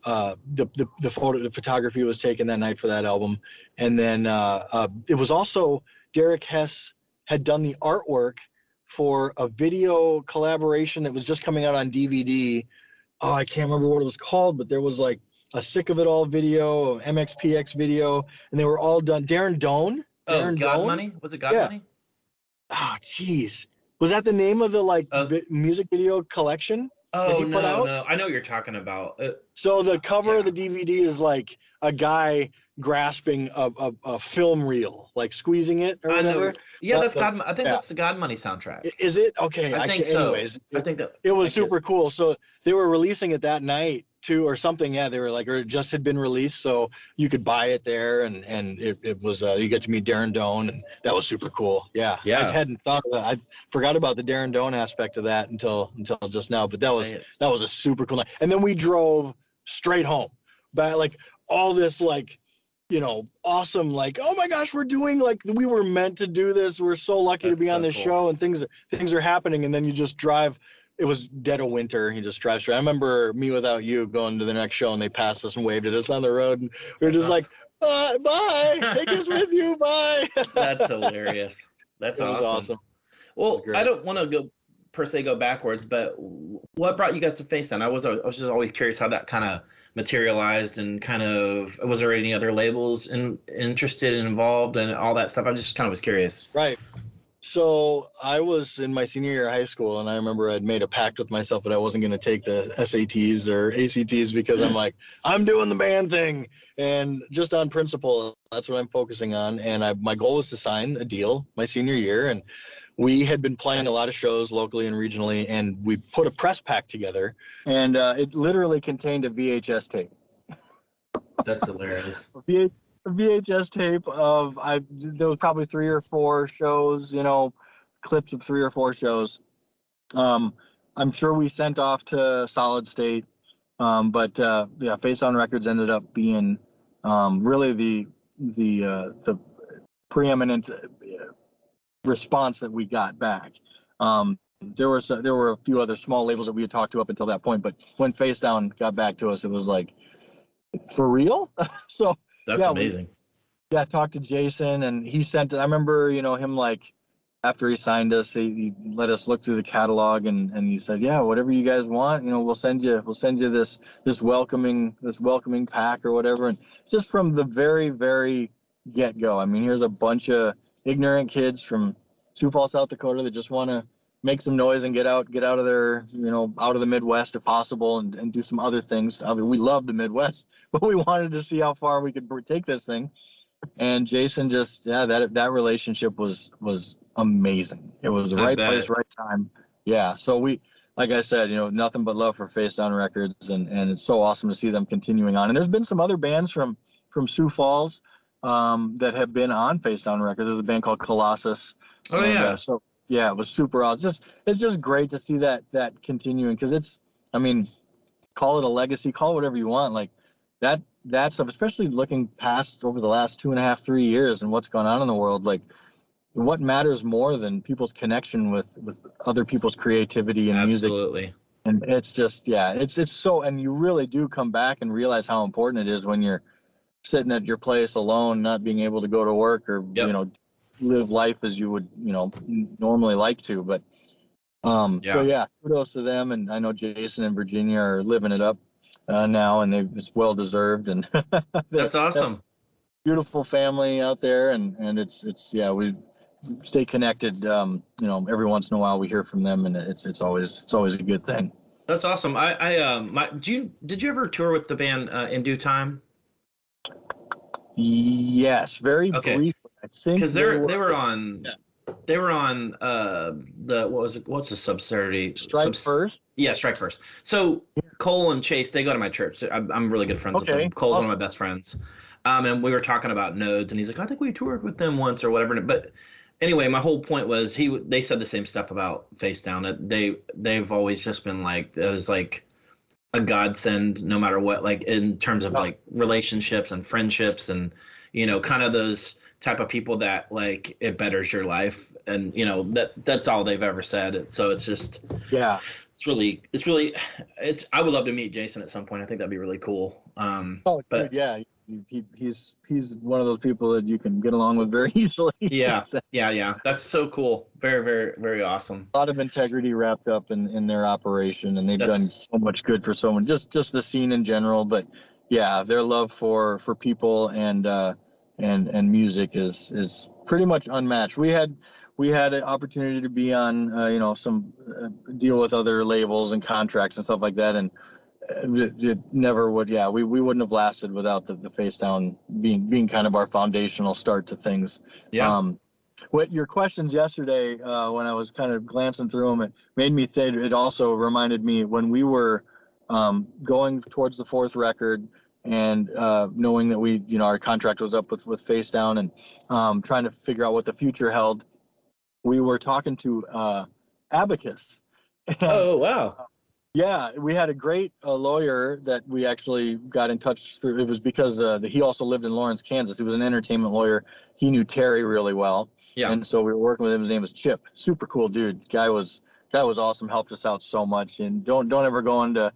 uh, the, the the photo the photography was taken that night for that album, and then uh, uh, it was also Derek Hess had done the artwork for a video collaboration that was just coming out on DVD. Oh, I can't remember what it was called, but there was like a sick of it all video, MXPX video, and they were all done. Darren Doan. oh, Darren God Doan? Money? Was it God Yeah. Money? Oh, jeez. Was that the name of the like Uh, vi- music video collection? Oh no, no, I know what you're talking about. Uh, So the cover of the DVD is like a guy grasping a, a, a film reel, like squeezing it or I know. whatever. Yeah, Uh, that's the- God. I think yeah. that's the God Money soundtrack. Is it okay? I think can't- so. Anyways, I think that it was I super cool. So they were releasing it that night too, or something. Yeah, they were like, or it just had been released, so you could buy it there, and and it, it was uh, you get to meet Darren Doan, and that was super cool. Yeah, Yeah. I hadn't thought of that. I forgot about the Darren Doan aspect of that until until just now. But that was Man. that was a super cool night. And then we drove straight home, but like all this like you know awesome like oh my gosh we're doing like we were meant to do this we're so lucky to That's be on so this cool. show and things are things are happening and then you just drive it was dead of winter He just drives straight i remember me without you going to the next show and they passed us and waved at us on the road and we were just like bye bye take us with you bye [laughs] That's hilarious. That's awesome. awesome Well. I don't want to go per se go backwards, but what brought you guys to Facedown? I was I was just always curious how that kind of materialized and kind of was there any other labels in, interested and involved and all that stuff? I just kind of was curious. Right. So I was in my senior year of high school, and I remember I'd made a pact with myself that I wasn't going to take the SATs or ACTs because I'm like, [laughs] I'm doing the band thing, and just on principle, that's what I'm focusing on. And I, my goal was to sign a deal my senior year, and we had been playing a lot of shows locally and regionally, and we put a press pack together, and uh, it literally contained a VHS tape. That's hilarious. a [laughs] V- a VHS tape of I there was probably three or four shows, you know, clips of three or four shows. Um, I'm sure we sent off to Solid State, um, but uh, yeah, Facedown Records ended up being um, really the the uh, the preeminent uh, response that we got back. Um, there was there were a few other small labels that we had talked to up until that point, but when Facedown got back to us, it was like for real. [laughs] so That's Yeah, we- amazing. yeah, I talked to Jason and he sent I remember, you know, him like after he signed us, he, he let us look through the catalog and, and he said, Yeah, whatever you guys want, you know, we'll send you we'll send you this this welcoming this welcoming pack or whatever. And just from the very, very get go. I mean, here's a bunch of ignorant kids from Sioux Falls, South Dakota that just wanna make some noise and get out get out of there, you know out of the midwest if possible and, and do some other things I mean, we love the midwest [laughs] but we wanted to see how far we could take this thing and Jason just yeah that that relationship was was amazing. It was the I right bet. place, right time. Yeah, so we like I said, you know, nothing but love for Facedown Records, and and it's so awesome to see them continuing on. And there's been some other bands from from Sioux Falls um, that have been on Facedown Records. There's a band called Colossus. Oh and, yeah. uh, so yeah, it was super awesome. Just it's just great to see that that continuing because it's I mean, call it a legacy, call it whatever you want. Like that that stuff, especially looking past over the last two and a half, three years and what's gone on in the world, like what matters more than people's connection with with other people's creativity and music Absolutely. and it's just yeah it's it's so and you really do come back and realize how important it is when you're sitting at your place alone not being able to go to work or Yep. you know live life as you would you know normally like to but um so Yeah. yeah kudos to them and i know jason and virginia are living it up uh, now and they it's well deserved and [laughs] That's awesome. beautiful family out there and and it's it's yeah we stay connected um you know every once in a while we hear from them and it's it's always it's always a good thing That's awesome. I, I, um, my, do you, did you ever tour with the band uh, in due time? Yes, very Okay. briefly. I think Because they're they were on, Yeah. they were on uh the what was it? What's the subsidiary? strike subs- first. Yeah, Strike First. So Cole and Chase, they go to my church. I'm, I'm really good friends with Okay, them. Cole's one of my best friends. Um, and we were talking about nodes, and he's like, I think we toured with them once or whatever. But anyway, my whole point was he. They said the same stuff about Facedown. That they they've always just been like it was like a godsend, no matter what. Like in terms of like relationships and friendships, and you know, kind of those type of people that like it betters your life. And you know that that's all they've ever said. So it's just Yeah, it's really it's really it's i would love to meet jason at some point i think that'd be really cool um oh, But- yeah. He, he, he's he's one of those people that you can get along with very [laughs] easily. Yeah. [laughs] Yeah yeah that's so cool very very very awesome A lot of integrity wrapped up in in their operation, and they've done so much good for someone. Just just the scene in general, but yeah, their love for for people and uh and and music is is pretty much unmatched. We had we had an opportunity to be on uh, you know some uh, deal with other labels and contracts and stuff like that and uh, it, it never would yeah we, we wouldn't have lasted without the, the Facedown being being kind of our foundational start to things yeah um, what your questions yesterday, uh, when I was kind of glancing through them, it made me think. It also reminded me when we were um, going towards the fourth record, and uh, knowing that we, you know, our contract was up with with Facedown, and um, trying to figure out what the future held. We were talking to uh, Abacus. And- [laughs] oh wow yeah, we had a great uh, lawyer that we actually got in touch through. It was because uh, he also lived in Lawrence, Kansas. He was an entertainment lawyer. He knew Terry really well. Yeah. And so we were working with him. His name was Chip. Super cool dude. Guy was guy was awesome. Helped us out so much. And don't don't ever go into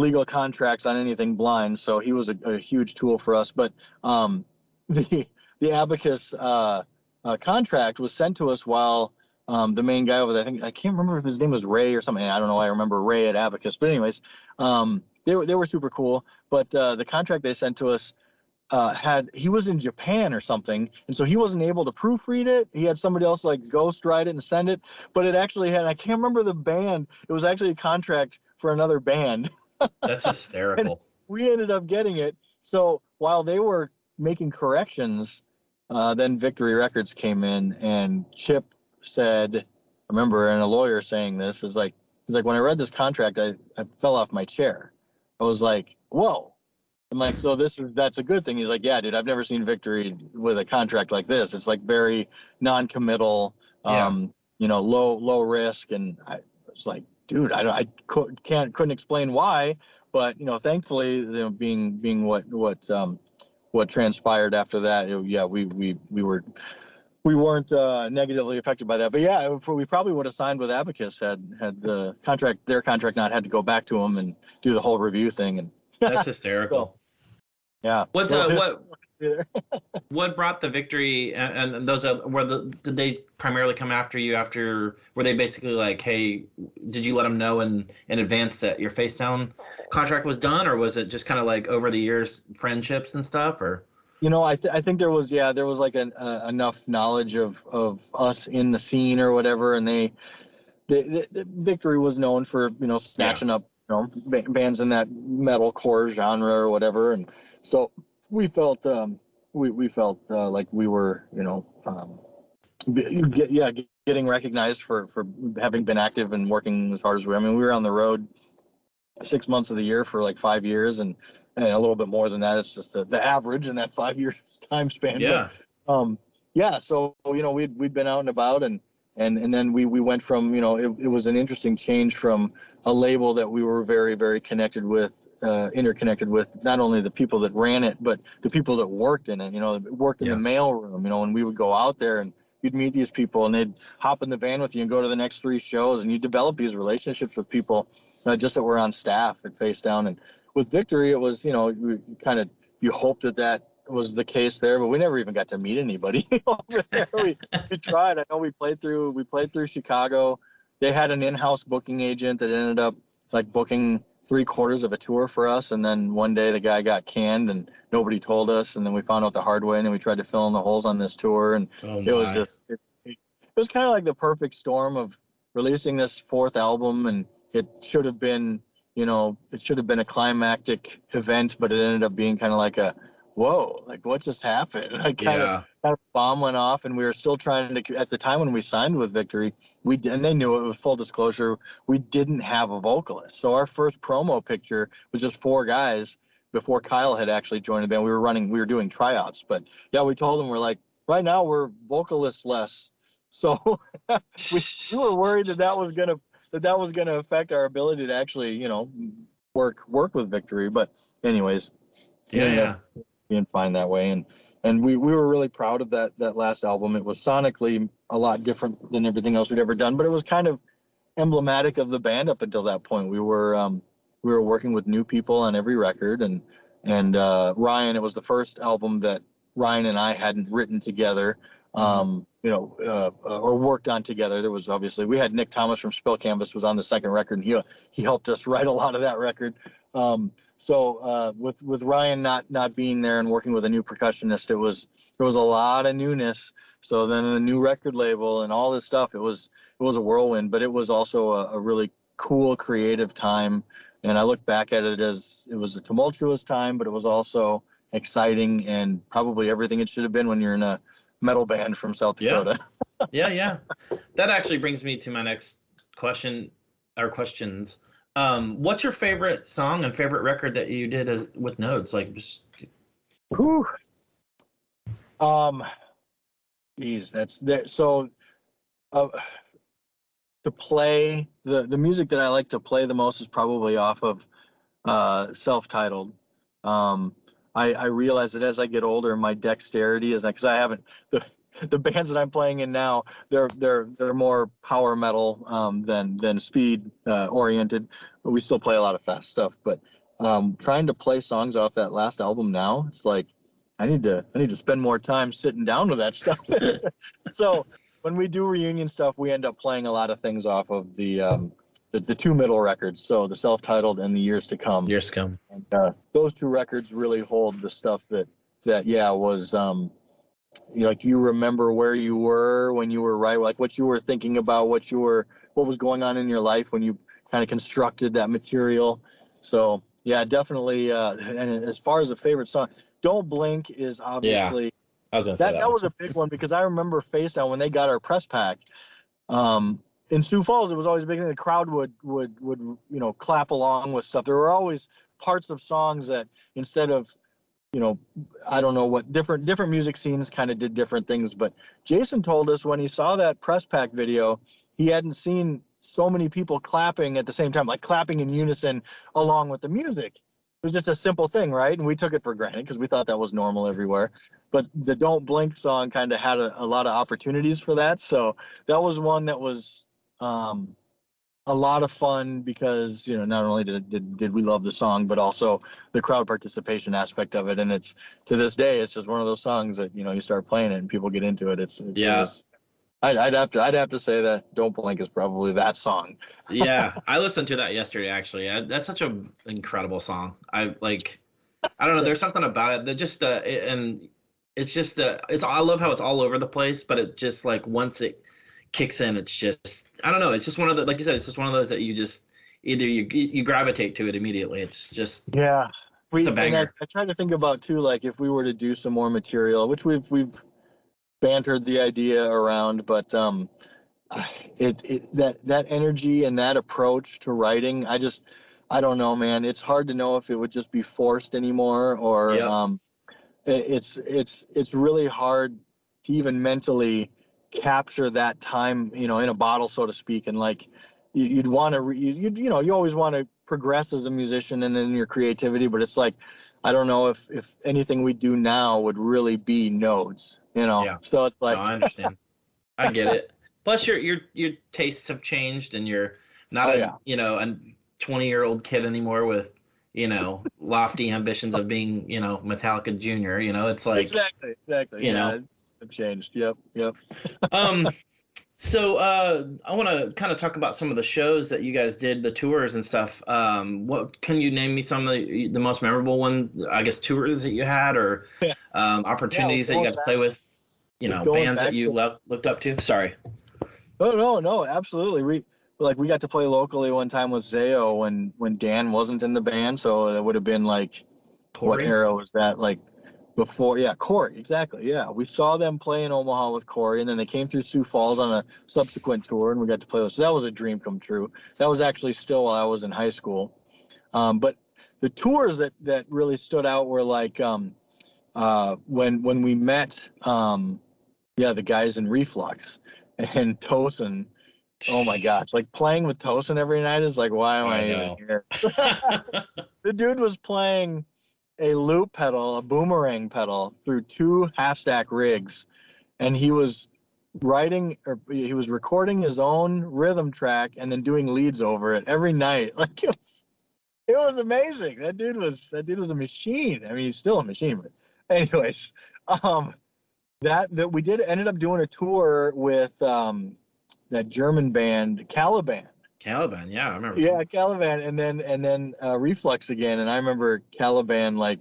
legal contracts on anything blind. So he was a, a huge tool for us. But um, [laughs] the the Abacus uh, uh, contract was sent to us while um, the main guy over there, I think I can't remember if his name was Ray or something. I don't know. I remember Ray at Abacus, but anyways, um, they were they were super cool. But uh, the contract they sent to us uh, had he was in Japan or something, and so he wasn't able to proofread it. He had somebody else like ghost write it and send it. But it actually had I can't remember the band. It was actually a contract for another band. [laughs] that's [laughs] hysterical we ended up getting it. So while they were making corrections, uh, then Victory Records came in and Chip said, I remember, and a lawyer saying this is like, he's like, when I read this contract, I, I fell off my chair. I was like, whoa. I'm like, so this is, that's a good thing. He's like, yeah, dude, I've never seen Victory with a contract like this. It's like very non-committal, Yeah. um, you know, low, low risk. And I was like, dude, I, I can't, couldn't explain why, but you know, thankfully, you know, being being what what um, what transpired after that, it- yeah, we we we were we weren't uh, negatively affected by that. But yeah, we probably would have signed with Abacus had had the contract their contract not had to go back to them and do the whole review thing. And that's hysterical [laughs] Yeah. What's uh, his- what what brought the victory and, and those uh, were the did they primarily come after you after were they basically like hey did you let them know in in advance that your Facedown contract was done? Or was it just kind of like over the years friendships and stuff or? You know, I, th- I think there was yeah there was like an, uh, enough knowledge of of us in the scene or whatever, and they the, the, the Victory was known for you know snatching up you know ba- bands in that metal core genre or whatever, and so we felt um we we felt uh, like we were you know um get, yeah get- getting recognized for for having been active and working as hard as we. I mean, we were on the road six months of the year for like five years and and a little bit more than that. It's just uh the average in that [laughs] five years time span. But, yeah um, yeah. So you know, we'd we'd been out and about, and and and then we we went from you know it, it was an interesting change from a label that we were very very connected with, uh, interconnected with not only the people that ran it, but the people that worked in it. You know, worked in Yeah. the mail room. You know, and we would go out there and. You'd meet these people and they'd hop in the van with you and go to the next three shows and you develop these relationships with people uh, just that were on staff at Facedown. And with Victory, it was, you know, you kind of, you hope that that was the case there, but we never even got to meet anybody [laughs] over there. We, we [laughs] tried. I know we played through, we played through Chicago. They had an in-house booking agent that ended up like booking three quarters of a tour for us. And then one day the guy got canned and nobody told us. And then we found out the hard way and then we tried to fill in the holes on this tour. And oh it was just it, it was kind of like the perfect storm of releasing this fourth album and it should have been you know it should have been a climactic event but it ended up being kind of like a whoa like what just happened? [laughs] Like kind of kind of bomb went off and we were still trying to at the time when we signed with victory we and they knew it was full disclosure we didn't have a vocalist. So our first promo picture was just four guys before kyle had actually joined the band. We were running we were doing tryouts but yeah we told them we're like right now we're vocalist less. [laughs] So we, we were worried that that was gonna that that was gonna affect our ability to actually you know work work with victory but anyways. Yeah yeah. Up uh, being fine that way. And and we, we were really proud of that that last album. It was sonically a lot different than everything else we'd ever done but it was kind of emblematic of the band up until that point. We were um we were working with new people on every record and and uh ryan it was the first album that ryan and i hadn't written together um you know uh, uh, or worked on together. There was obviously we had nick thomas from spill canvas was on the second record and he he helped us [laughs] write a lot of that record. Um so uh, with with Ryan not not being there and working with a new percussionist, it was there was a lot of newness. So then the new record label and all this stuff, it was it was a whirlwind, but it was also a, a really cool creative time. And I look back at it as it was a tumultuous time, but it was also exciting and probably everything it should have been when you're in a metal band from South Yeah. Dakota. yeah yeah that actually brings me to my next question or questions um what's your favorite song and favorite record that you did as, with nodes like just Whew. Um, geez, that's there. So, uh, to play the the music that I like to play the most is probably off of uh, self-titled. Um, I I realize that as I get older, my dexterity is because I haven't the the bands that I'm playing in now they're they're they're more power metal um, than than speed uh, oriented. But we still play a lot of fast stuff. But um, trying to play songs off that last album now, it's like I need to I need to spend more time sitting down with that stuff. [laughs] so when we do reunion stuff, we end up playing a lot of things off of the um, the, the two middle records, so the self-titled and the years to come. years to come And, uh, those two records really hold the stuff that that yeah was um, like you remember where you were when you were right, like what you were thinking about, what you were what was going on in your life when you kind of constructed that material. So yeah, definitely. Uh, and as far as a favorite song, "Don't Blink" is obviously i was that that, that was a big one because I remember Facedown when they got our press pack. Um, in Sioux Falls, it was always a big thing. The crowd would would would you know clap along with stuff. There were always parts of songs that instead of you know I don't know what different different music scenes kind of did different things. But Jason told us when he saw that press pack video, he hadn't seen so many people clapping at the same time, like clapping in unison along with the music. It was just a simple thing, right? And we took it for granted because we thought that was normal everywhere but the Don't Blink song kind of had a, a lot of opportunities for that. So that was one that was um, a lot of fun because you know not only did, did did we love the song but also the crowd participation aspect of it and it's to this day it's just one of those songs that you know you start playing it and people get into it it's it Yeah. was- I'd, I'd have to I'd have to say that Don't Blink is probably that song. yeah, [laughs] I listened to that yesterday. Actually, I, that's such an incredible song. I like. I don't know. There's something about it that just uh, it, and it's just uh, it's. I love how it's all over the place, but it just like once it kicks in, it's just I don't know. It's just one of the like you said. It's just one of those that you just either you you gravitate to it immediately. It's just Yeah. We, It's I. I tried to think about too, like if we were to do some more material, which we've we've bantered the idea around, but um, [sighs] it it that that energy and that approach to writing, I just I don't know, man. It's hard to know if it would just be forced anymore or Yeah. um, it, it's it's it's really hard to even mentally capture that time, you know, in a bottle, so to speak, and like you- you'd want to, you you know, you always want to progress as a musician and in your creativity, but it's like, I don't know if if anything we do now would really be nodes, you know. Yeah. So it's like, no, I understand. I get it. Plus, your your your tastes have changed, and you're not Oh, a yeah. you know a 20 year old kid anymore with you know lofty ambitions of being you know Metallica Junior. You know, it's like exactly, exactly. you yeah, know. It's- it's changed. Yep, yep. [laughs] um so uh i want to kind of talk about some of the shows that you guys did the tours and stuff um what can you name me some of the, the most memorable one i guess tours that you had or Yeah. um opportunities that you going got to play with you know bands that you to- lo- looked up to sorry Oh no, no, absolutely. We like we got to play locally one time with Zao when when Dan wasn't in the band, so it would have been like what era was that? Like before, yeah, Corey, exactly. Yeah, we saw them play in Omaha with Corey, and then they came through Sioux Falls on a subsequent tour, and we got to play with. So that was a dream come true. That was actually still while I was in high school. Um, but the tours that that really stood out were like um, uh, when when we met, um, yeah, the guys in Reflux [laughs] and Tosin. Oh my gosh, like playing with Tosin every night is like, why am I I, even here? [laughs] the dude was playing a loop pedal, a boomerang pedal through two half stack rigs, and he was writing or he was recording his own rhythm track and then doing leads over it every night. [laughs] Like it was, it was amazing. That dude was that dude was a machine. I mean, he's still a machine, but anyways, um, that that we did ended up doing a tour with um that German band Caliban. Caliban yeah i remember Yeah, Caliban, and then and then uh, Reflux again. And I remember Caliban like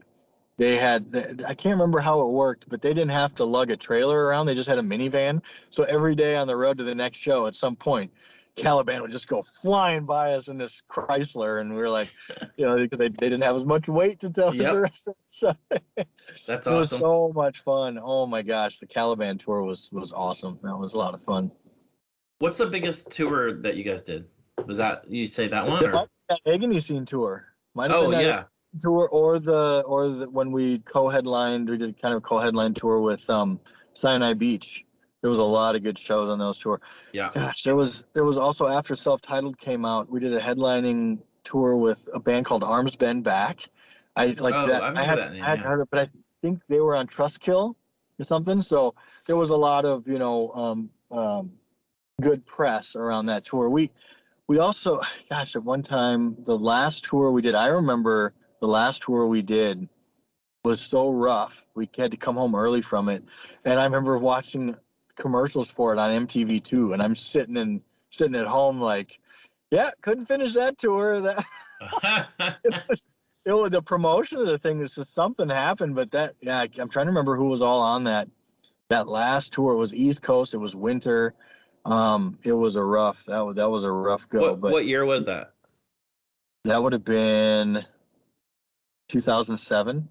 they had I can't remember how it worked, but they didn't have to lug a trailer around. They just had a minivan. So every day on the road to the next show, at some point, Caliban would just go flying by us in this Chrysler, and we were like, [laughs] you know, because they, they didn't have as much weight to tell Yep. the rest. So that's it was so much fun. Oh my gosh, the Caliban tour was was awesome. That was a lot of fun. what's the biggest tour that you guys did was that you say that one or? That Agony Scene tour. Might have oh been that yeah tour or the or the when we co-headlined we did kind of co-headline tour with um Sinai Beach. There was a lot of good shows on those tour. yeah Gosh, there was there was also after self-titled came out, we did a headlining tour with a band called Arms Bend Back. I like Oh, that. I've I heard had, that name, I had yeah. heard it, but I think they were on Trustkill or something. So there was a lot of you know um, um, good press around that tour. We we also, gosh, at one time the last tour we did, I remember the last tour we did was so rough. We had to come home early from it, and I remember watching commercials for it on MTV2, and I'm sitting in sitting at home like, yeah, couldn't finish that tour. [laughs] That it was, [laughs] [laughs] it was the promotion of the thing is just something happened, but that yeah, I'm trying to remember who was all on that that last tour. It was East Coast. It was winter. Um, it was a rough. That was that was a rough go. what, but what year was that that would have been 2007.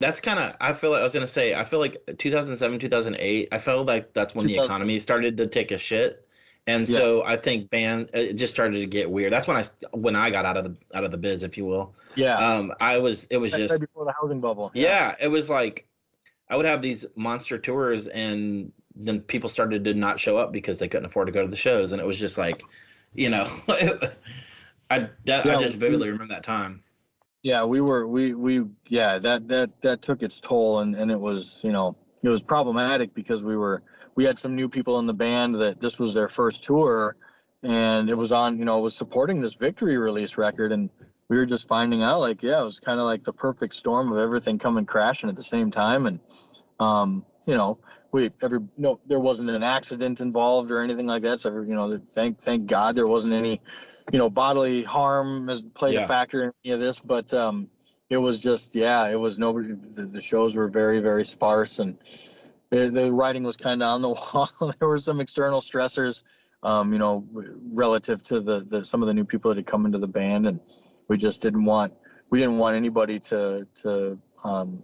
That's kind of. I feel like I was gonna say. I feel like 2007, 2008. I felt like that's when the economy started to take a shit, and Yeah. so I think band it just started to get weird. That's when I when I got out of the out of the biz, if you will. Yeah, Um, I was. It was just. right before the housing bubble. Yeah, it was like I would have these monster tours, and then people started to not show up because they couldn't afford to go to the shows, and it was just like, you know, [laughs] I that, Yeah, I just we- vividly remember that time. yeah we were we we yeah that that that took its toll. And and it was you know it was problematic because we were we had some new people in the band that this was their first tour. And it was on, you know, it was supporting this victory release record, and we were just finding out, like, yeah, it was kind of like the perfect storm of everything coming crashing at the same time, and um, you know, we every no, there wasn't an accident involved or anything like that. So you know, thank thank God there wasn't any, you know, bodily harm has played Yeah. a factor in any of this, but um, it was just yeah, it was nobody. The, the shows were very very sparse and the, the writing was kind of on the [laughs] wall. there were some external stressors, um, you know, relative to the, the some of the new people that had come into the band, and we just didn't want we didn't want anybody to to um,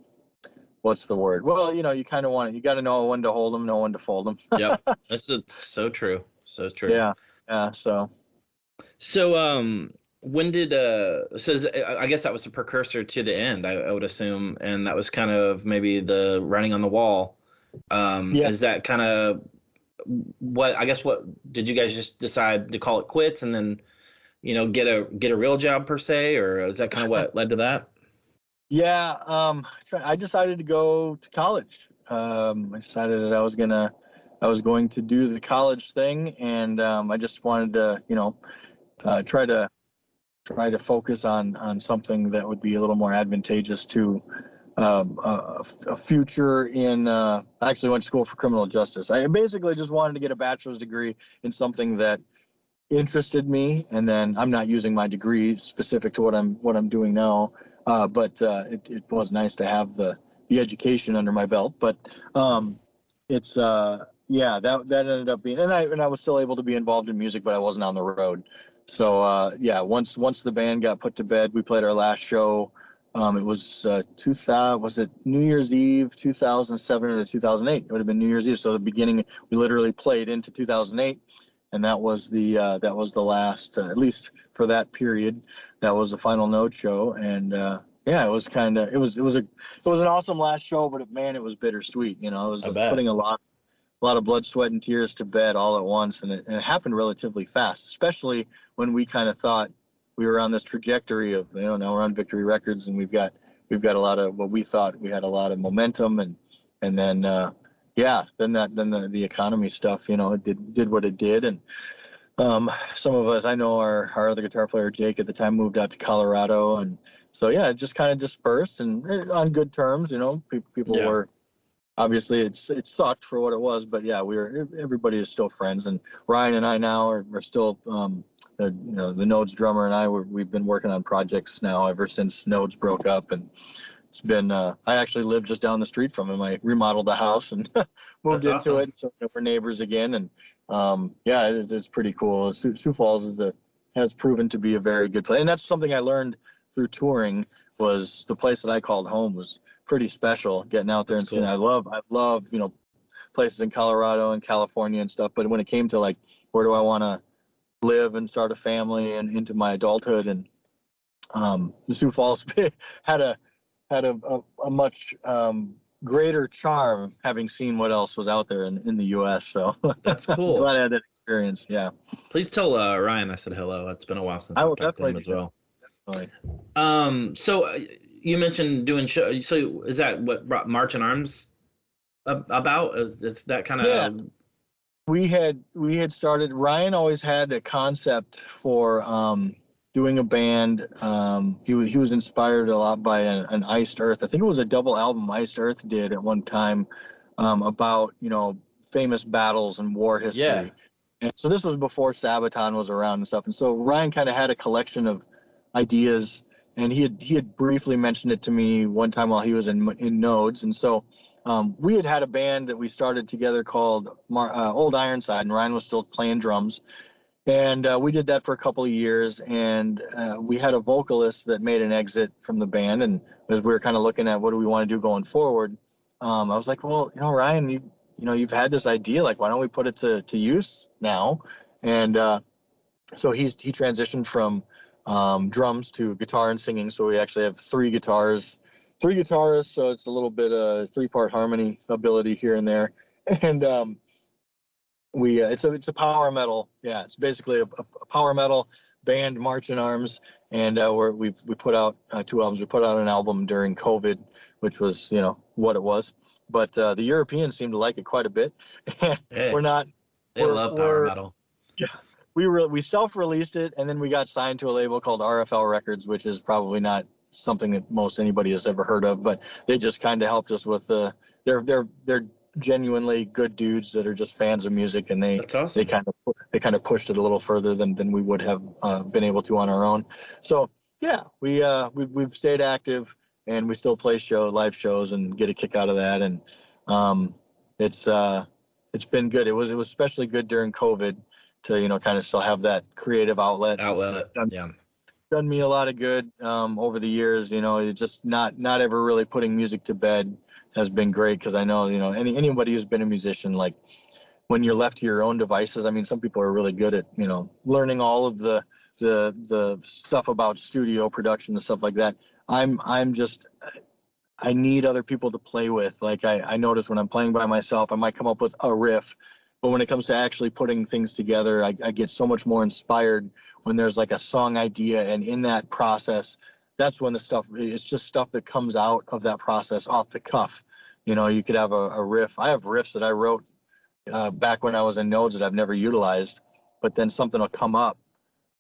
what's the word? Well, you know, you kind of want it. you got to know when to hold them, know when to fold them. [laughs] Yep. That's a, so true. So true. yeah, yeah. So So, um, when did uh? So I I guess that was a precursor to the end. I, I would assume, and that was kind of maybe the writing on the wall. Um, Yeah. is that kind of what? I guess what did you guys just decide to call it quits and then, you know, get a get a real job per se, or is that kind of what [laughs] led to that? Yeah, um, I decided to go to college. Um, I decided that I was gonna, I was going to do the college thing, and um, I just wanted to, you know, uh, try to, try to focus on on something that would be a little more advantageous to um, a, a future in. Uh, I actually went to school for criminal justice. I basically just wanted to get a bachelor's degree in something that interested me, and then I'm not using my degree specific to what I'm what I'm doing now. Uh, but uh, it, it was nice to have the, the education under my belt. But um, it's uh, yeah, that that ended up being, and I and I was still able to be involved in music, but I wasn't on the road. So uh, yeah, once once the band got put to bed, we played our last show. Um, it was uh, 2000, was it New Year's Eve, 2007 or 2008? It would have been New Year's Eve. So the beginning, we literally played into 2008, and that was the uh, that was the last, uh, at least for that period that was the final note show and uh yeah it was kind of it was it was a it was an awesome last show but man it was bittersweet you know? It was putting a lot a lot of blood sweat and tears to bed all at once and it, and it happened relatively fast especially when we kind of thought we were on this trajectory of you know now we're on victory records and we've got we've got a lot of what we thought we had a lot of momentum and and then uh yeah then that then the the economy stuff you know it did did what it did and um, some of us, I know our, our other guitar player, Jake, at the time moved out to Colorado. And so, yeah, it just kind of dispersed and eh, on good terms, you know, people, people Yeah. were, obviously it's, it sucked for what it was, but yeah, we were, everybody is still friends. And Ryan and I now are, are still, um, uh, you know, the Nodes drummer and I, were, we've been working on projects now ever since Nodes broke up. And it's been, uh, I actually live just down the street from him. I remodeled the house and [laughs] moved That's into awesome. it. So we're neighbors again. And, um, yeah, it's, it's pretty cool. Sioux, Sioux Falls is a, has proven to be a very good place. And that's something I learned through touring was the place that I called home was pretty special getting out there and seeing, Cool. I love, I love, you know, places in Colorado and California and stuff. But when it came to like, where do I want to live and start a family and into my adulthood and, um, the Sioux Falls [laughs] had a, had a, a, a much, um, greater charm having seen what else was out there in, in the U.S. So [laughs] That's cool. glad I had that experience. Yeah. Please tell uh, Ryan I said hello. It's been a while since I I've talked to him as well. Like, Um, so uh, you mentioned doing show. So is that what brought March in Arms ab- about? Is, is that kind of Yeah. we had we had started ryan always had a concept for um doing a band. Um he, wa- he was inspired a lot by an, an iced earth. I think it was a double album iced earth did at one time um about you know famous battles and war history. Yeah. and so this was before sabaton was around and stuff. And so ryan kind of had a collection of ideas and he had he had briefly mentioned it to me one time while he was in in nodes. And so um, we had had a band that we started together called Mar- uh, Old Ironside, and Ryan was still playing drums. And uh, we did that for a couple of years, and uh, we had a vocalist that made an exit from the band. And as we were kind of looking at what do we want to do going forward, um, I was like, well, you know, Ryan, you you know, you've had this idea, like, why don't we put it to to use now? And uh, so he's he transitioned from um, drums to guitar and singing. So we actually have three guitars three guitarists, so it's a little bit of three part harmony ability here and there. [laughs] And um, we uh, it's a it's a power metal, yeah, it's basically a, a power metal band, March in Arms, and uh, we're we've we put out uh, two albums. We put out an album during COVID, which was you know what it was, but uh, the Europeans seem to like it quite a bit. [laughs] Hey, we're not they we're- love power metal yeah we re- we self-released it and then we got signed to a label called RFL Records, which is probably not something that most anybody has ever heard of, but they just kind of helped us with the they're they're they're genuinely good dudes that are just fans of music and they awesome. they kind of they kind of pushed it a little further than than we would have uh, been able to on our own. So yeah, we uh we've we've stayed active and we still play show live shows and get a kick out of that and um it's uh it's been good. It was it was especially good during COVID to you know kind of still have that creative outlet. Outlet. It's done, Yeah. done me a lot of good um over the years. You know, just not not ever really putting music to bed has been great because I know you know any anybody who's been a musician like when you're left to your own devices. I mean, some people are really good at you know learning all of the the the stuff about studio production and stuff like that. I'm I'm just I need other people to play with. Like I, I notice when I'm playing by myself, I might come up with a riff, but when it comes to actually putting things together, I, I get so much more inspired when there's like a song idea, and in that process, that's when the stuff it's just stuff that comes out of that process off the cuff. You know, you could have a, a riff. I have riffs that I wrote uh, back when I was in nodes that I've never utilized, but then something will come up.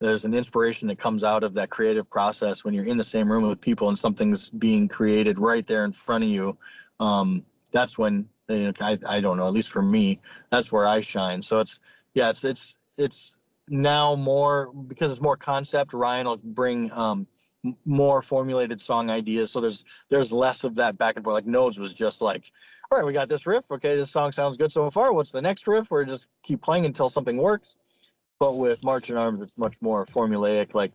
There's an inspiration that comes out of that creative process when you're in the same room with people and something's being created right there in front of you. Um, that's when you know, I, I don't know, at least for me, that's where I shine. So it's yeah, it's it's it's now more because it's more concept. Ryan will bring um, more formulated song ideas. So there's there's less of that back and forth. Like Nodes was just like, all right, we got this riff. Okay, this song sounds good so far. What's the next riff? We're just keep playing until something works. But with March Marching Arms, it's much more formulaic, like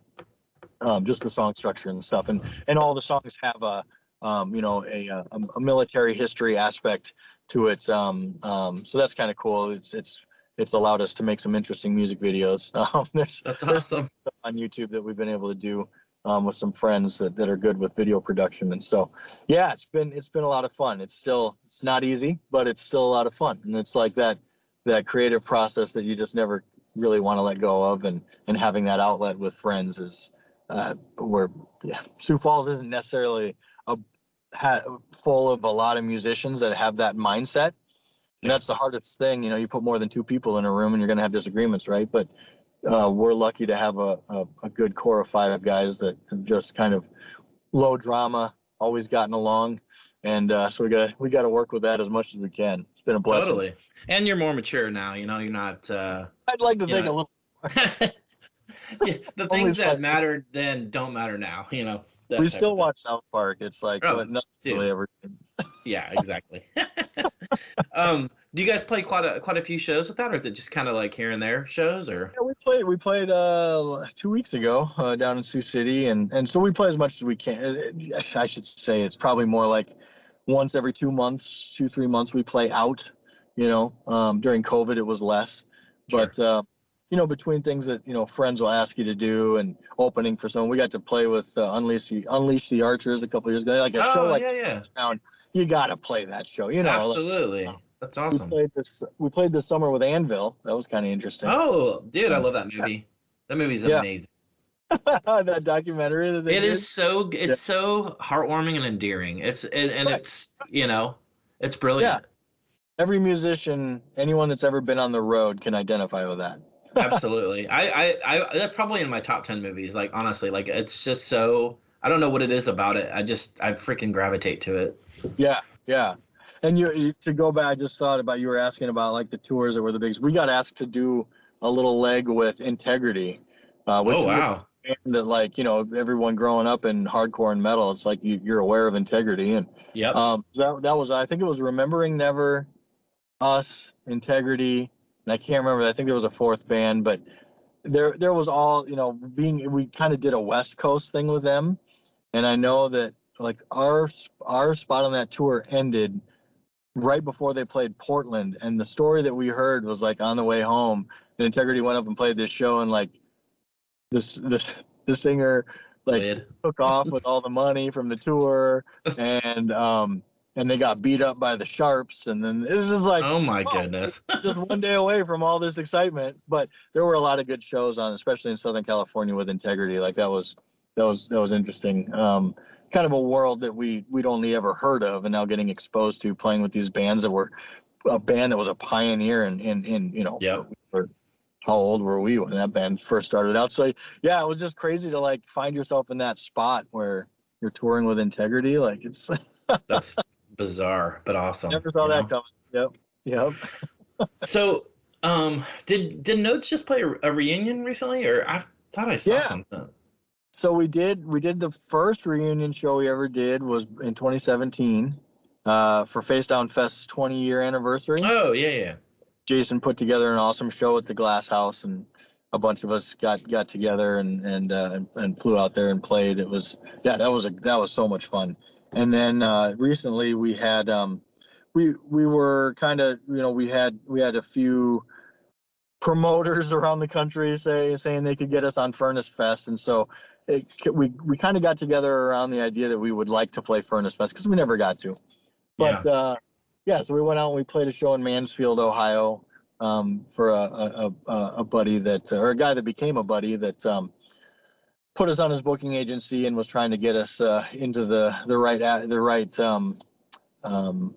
um, just the song structure and stuff. And and all the songs have a um, you know a, a, a military history aspect to it. Um, um, so that's kind of cool. It's it's it's allowed us to make some interesting music videos. [laughs] Um, there's That's awesome. on YouTube that we've been able to do um, with some friends that, that are good with video production. And so, yeah, it's been it's been a lot of fun. It's still it's not easy, but it's still a lot of fun. And it's like that that creative process that you just never really want to let go of, and and having that outlet with friends is uh, where yeah, Sioux Falls isn't necessarily a ha, full of a lot of musicians that have that mindset. And that's the hardest thing, you know. You put more than two people in a room, and you're going to have disagreements, right? But uh, we're lucky to have a, a, a good core of five guys that have just kind of low drama, always gotten along, and uh, so we got we got to work with that as much as we can. It's been a blessing. Totally. And you're more mature now. You know, you're not. uh I'd like to think a little. [laughs] yeah, the [laughs] things that mattered then don't matter now. You know. We still watch South Park. It's like Oh, nothing really ever. [laughs] Yeah, exactly. Um, do you guys play quite a quite a few shows with that, or is it just kind of like here and there shows, or? Yeah, we played. We played uh, two weeks ago uh, down in Sioux City, and and so we play as much as we can. I should say it's probably more like once every two months, two three months we play out. You know, um, during COVID it was less, but uh, you know between things that you know friends will ask you to do and opening for someone, we got to play with uh, Unleash the Unleash the Archers a couple years ago. Like a show Oh like yeah, yeah, Town, you got to play that show. You know, like, absolutely. That's we awesome. played this. We played this summer with Anvil. That was kind of interesting. Oh, dude, I love that movie. That movie's Yeah. amazing. [laughs] that documentary that It is so it's so heartwarming and endearing. It's and, and Right. it's you know it's brilliant. yeah every musician, anyone that's ever been on the road can identify with that. Absolutely. I, I I that's probably in my top ten movies. Like honestly, like it's just so I don't know what it is about it. I just I freaking gravitate to it. Yeah, yeah. And you, you to go back, I just thought about you were asking about like the tours that were the biggest. We got asked to do a little leg with Integrity, uh, which oh wow. that like you know everyone growing up in hardcore and metal, it's like you, you're aware of Integrity, and yeah. um, so that that was I think it was Remembering Never, Us, Integrity, and I can't remember. I think there was a fourth band, but there there was all you know being we kind of did a West Coast thing with them, and I know that like our our spot on that tour ended right before they played Portland, and the story that we heard was like on the way home, and Integrity went up and played this show, and like this this the singer like took off with all the money from the tour. [laughs] And um and they got beat up by the sharps and then it was just like oh my oh. goodness. [laughs] just one day away from all this excitement but there were a lot of good shows on especially in southern california with integrity like that was that was that was interesting um kind of a world that we we'd only ever heard of and now getting exposed to playing with these bands that were a band that was a pioneer in in, in you know yeah how old were we when that band first started out? So yeah, it was just crazy to like find yourself in that spot where you're touring with integrity. Like it's that's bizarre but awesome. Never saw that know? coming. Yep. Yep. [laughs] so um did did Nodes just play a, reunion recently or I thought I saw yeah. something. So we did we did the first reunion show we ever did was in 2017 uh, for Facedown Fest's 20 year anniversary. Oh yeah, yeah. Jason put together an awesome show at the Glass House, and a bunch of us got got together and and uh, and, and, flew out there and played. It was yeah, that was a that was so much fun. And then uh, recently we had um, we we were kind of you know we had we had a few promoters [laughs] around the country say saying they could get us on Furnace Fest, and so it, we we kind of got together around the idea that we would like to play Furnace Fest because we never got to. But yeah. Uh, yeah, so we went out and we played a show in Mansfield, Ohio, um, for a, a, a, a, buddy that, or a guy that became a buddy that um, put us on his booking agency and was trying to get us uh, into the the right the right um, um,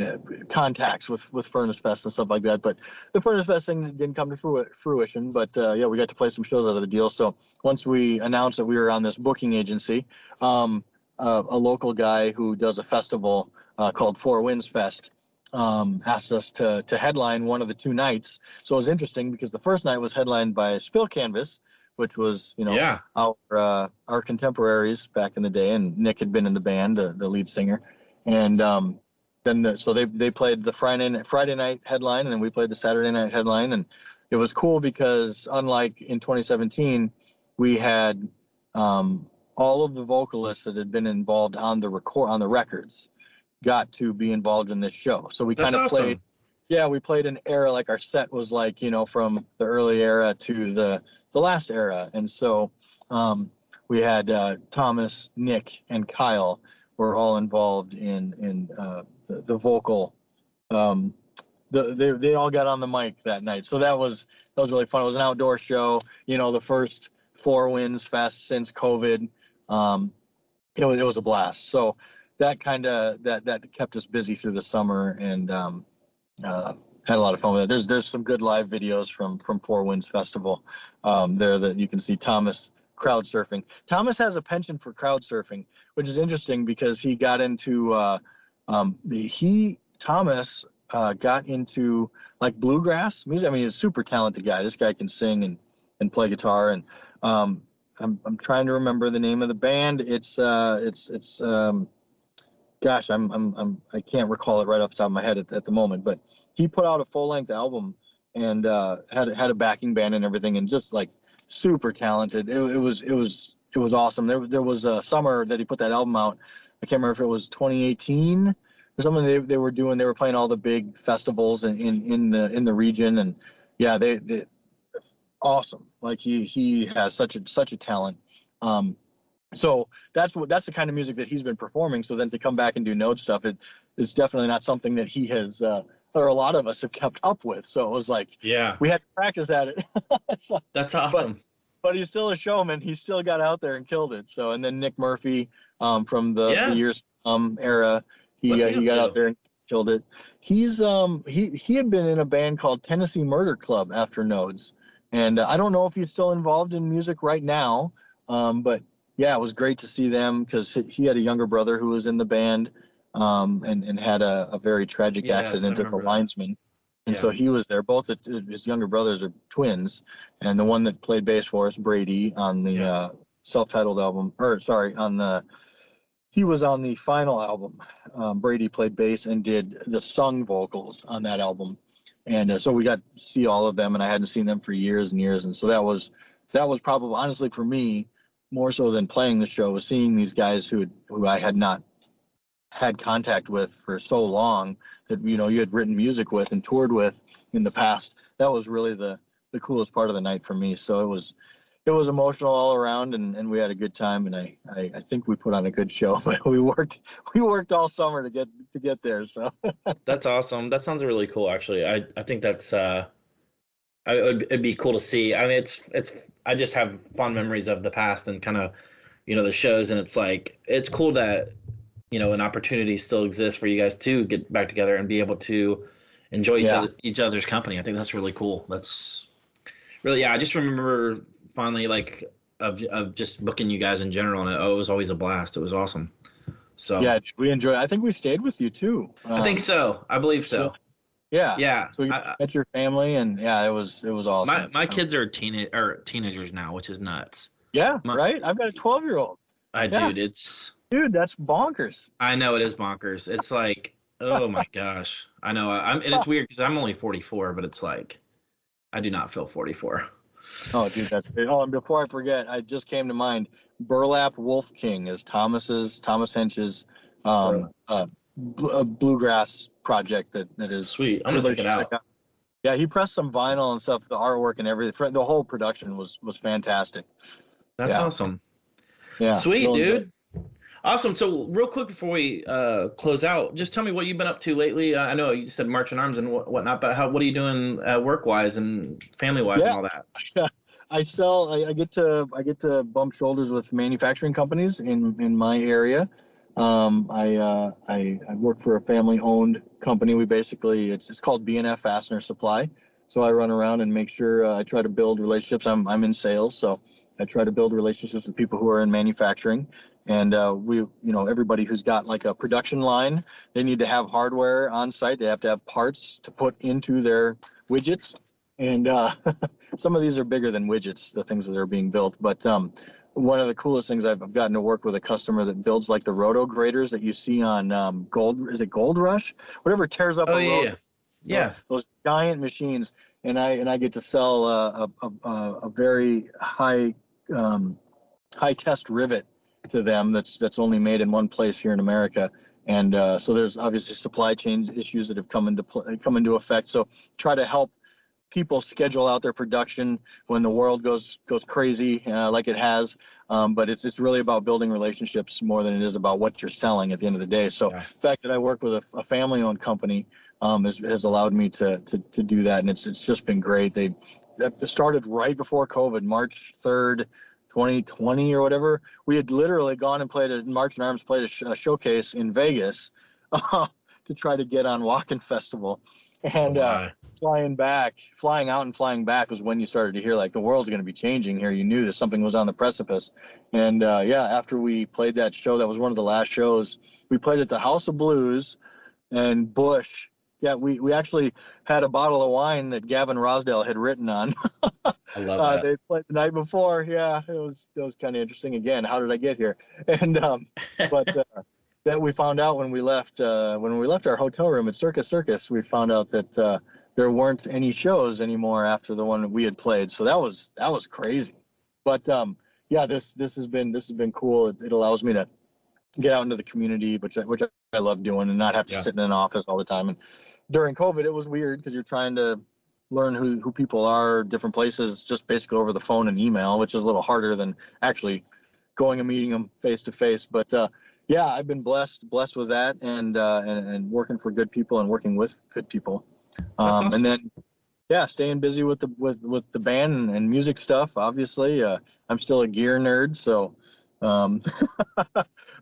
uh, contacts with with Furnace Fest and stuff like that. But the Furnace Fest thing didn't come to fruition. But uh, yeah, we got to play some shows out of the deal. So once we announced that we were on this booking agency, um, uh, a local guy who does a festival uh, called Four Winds Fest um, asked us to to headline one of the two nights. So it was interesting because the first night was headlined by Spill Canvas, which was you know yeah. our uh, our contemporaries back in the day, and Nick had been in the band, the, the lead singer, and um, then the, so they they played the Friday Friday night headline, and then we played the Saturday night headline, and it was cool because unlike in 2017, we had um, all of the vocalists that had been involved on the record on the records got to be involved in this show. So we kind of awesome. played yeah, we played an era like our set was like, you know, from the early era to the the last era. And so um, we had uh, Thomas, Nick, and Kyle were all involved in in uh, the, the vocal um, the, they, they all got on the mic that night. So that was that was really fun. It was an outdoor show, you know, the first Four Winds Fest since COVID. Um, it was it was a blast. So that kind of that that kept us busy through the summer and um, uh, had a lot of fun with it. There's there's some good live videos from from Four Winds Festival um, there that you can see Thomas crowd surfing. Thomas has a penchant for crowd surfing, which is interesting because he got into uh, um, the he Thomas uh, got into like bluegrass music. I mean, he's a super talented guy. This guy can sing and and play guitar and um, I'm I'm trying to remember the name of the band. It's uh it's it's um gosh, I'm I'm I'm I can't recall it right off the top of my head at, at the moment, but he put out a full length album and uh had had a backing band and everything and just like super talented. It, it was it was it was awesome. There there was a summer that he put that album out. I can't remember if it was 2018 or something they, they were doing. They were playing all the big festivals in, in, in the in the region and yeah, they, they awesome. Like he he has such a such a talent. Um, so that's what that's the kind of music that he's been performing. So then to come back and do Nodes stuff, it is definitely not something that he has uh, or a lot of us have kept up with. So it was like, yeah, we had to practice at it. [laughs] so, that's awesome. But, but, he's still a showman. He still got out there and killed it. So and then Nick Murphy um, from the, yeah. the years um era, he uh, he got out there and killed it. He's um he he had been in a band called Tennessee Murder Club after Nodes. And uh, I don't know if he's still involved in music right now, um, but yeah, it was great to see them because he had a younger brother who was in the band um, and, and had a, a very tragic yes, accident as a linesman. And yeah. so he was there. Both his younger brothers are twins, and the one that played bass for us, Brady, on the yeah. uh, self-titled album, or sorry, on the he was on the final album. Um, Brady played bass and did the sung vocals on that album and uh, so we got to see all of them and i hadn't seen them for years and years and so that was that was probably honestly for me more so than playing the show was seeing these guys who who i had not had contact with for so long that you know you had written music with and toured with in the past that was really the the coolest part of the night for me. So it was it was emotional all around and, and we had a good time and I, I, I think we put on a good show [laughs] but we worked we worked all summer to get to get there so. [laughs] That's awesome. That sounds really cool actually. I i think that's uh I, it'd, it'd be cool to see i mean it's it's i just have fond memories of the past and kind of you know the shows and it's like it's cool that you know an opportunity still exists for you guys to get back together and be able to enjoy yeah. each, other, each other's company i think that's really cool that's really, yeah, I just remember finally like of of just booking you guys in general, and it, oh, it was always a blast. It was awesome. So Yeah, we enjoyed. I think we stayed with you too. I think Um, so. I believe so. Yeah. Yeah. So you I- met your family, and yeah, it was it was awesome. my my kids are teenage or teenagers now, which is nuts. Yeah, my- right. I've got a 12 year old. I Yeah. dude, it's Dude, that's bonkers. I know it is bonkers. It's like, oh my [laughs] gosh. I know. I- I'm. And it's weird because I'm only 44, but it's like, I do not feel 44. Oh, dude, that's. Oh, and before I forget, I just came to mind. Burlap Wolf King is Thomas's Thomas Hench's um, uh, bl- uh, bluegrass project that that is Sweet. I'm gonna check it check out. Yeah, he pressed some vinyl and stuff. The artwork and everything. The whole production was was fantastic. That's Yeah. awesome. Yeah, Sweet, really dude. Awesome. So, real quick before we uh, close out, just tell me what you've been up to lately. Uh, I know you said March in Arms and what, whatnot, but how what are you doing uh, work wise and family wise Yeah. and all that? [laughs] I sell. I, I get to. I get to bump shoulders with manufacturing companies in in my area. Um, I, uh, I I work for a family-owned company. We basically it's it's called B&F Fastener Supply. So I run around and make sure uh, I try to build relationships. I'm I'm in sales, so I try to build relationships with people who are in manufacturing. And uh, we, you know, everybody who's got like a production line, they need to have hardware on site. They have to have parts to put into their widgets. And uh, [laughs] some of these are bigger than widgets, the things that are being built. But um, one of the coolest things I've I've gotten to work with a customer that builds like the roto graders that you see on um, Gold. Is it Gold Rush? Whatever tears up Oh a yeah, road. yeah, yeah. Those giant machines, and I and I get to sell a, a, a, a very high um, high test rivet to them that's that's only made in one place here in America. And uh, so there's obviously supply chain issues that have come into pl- come into effect. So try to help people schedule out their production when the world goes goes crazy uh, like it has. Um, but it's it's really about building relationships more than it is about what you're selling at the end of the day. So Yeah. the fact that I work with a, a family-owned company um, has, has allowed me to, to to do that, and it's it's just been great. They that started right before COVID, March third. 2020 or whatever, we had literally gone and played a March in Arms played a, sh- a showcase in Vegas uh, [laughs] to try to get on Walking Festival, and uh. Flying back, flying out and flying back was when you started to hear like the world's going to be changing here. You knew that something was on the precipice. And uh, yeah, after we played that show, that was one of the last shows. We played at the House of Blues and Bush. Yeah, we, we actually had a bottle of wine that Gavin Rossdale had written on. [laughs] I love Uh, that. they played the night before. Yeah, it was it was kind of interesting. Again, how did I get here? [laughs] And um, but uh, that we found out when we left uh, when we left our hotel room at Circus Circus, we found out that uh, there weren't any shows anymore after the one we had played. So that was that was crazy. But um, yeah, this this has been this has been cool. It, it allows me to get out into the community, which I, which I love doing, and not have to Yeah. sit in an office all the time. And during COVID, it was weird because you're trying to learn who, who people are, different places, just basically over the phone and email, which is a little harder than actually going and meeting them face to face. But uh, yeah, I've been blessed blessed with that, and, uh, and and working for good people and working with good people. Um, awesome. And then yeah, staying busy with the with with the band and, and music stuff. Obviously, uh, I'm still a gear nerd, so um, [laughs]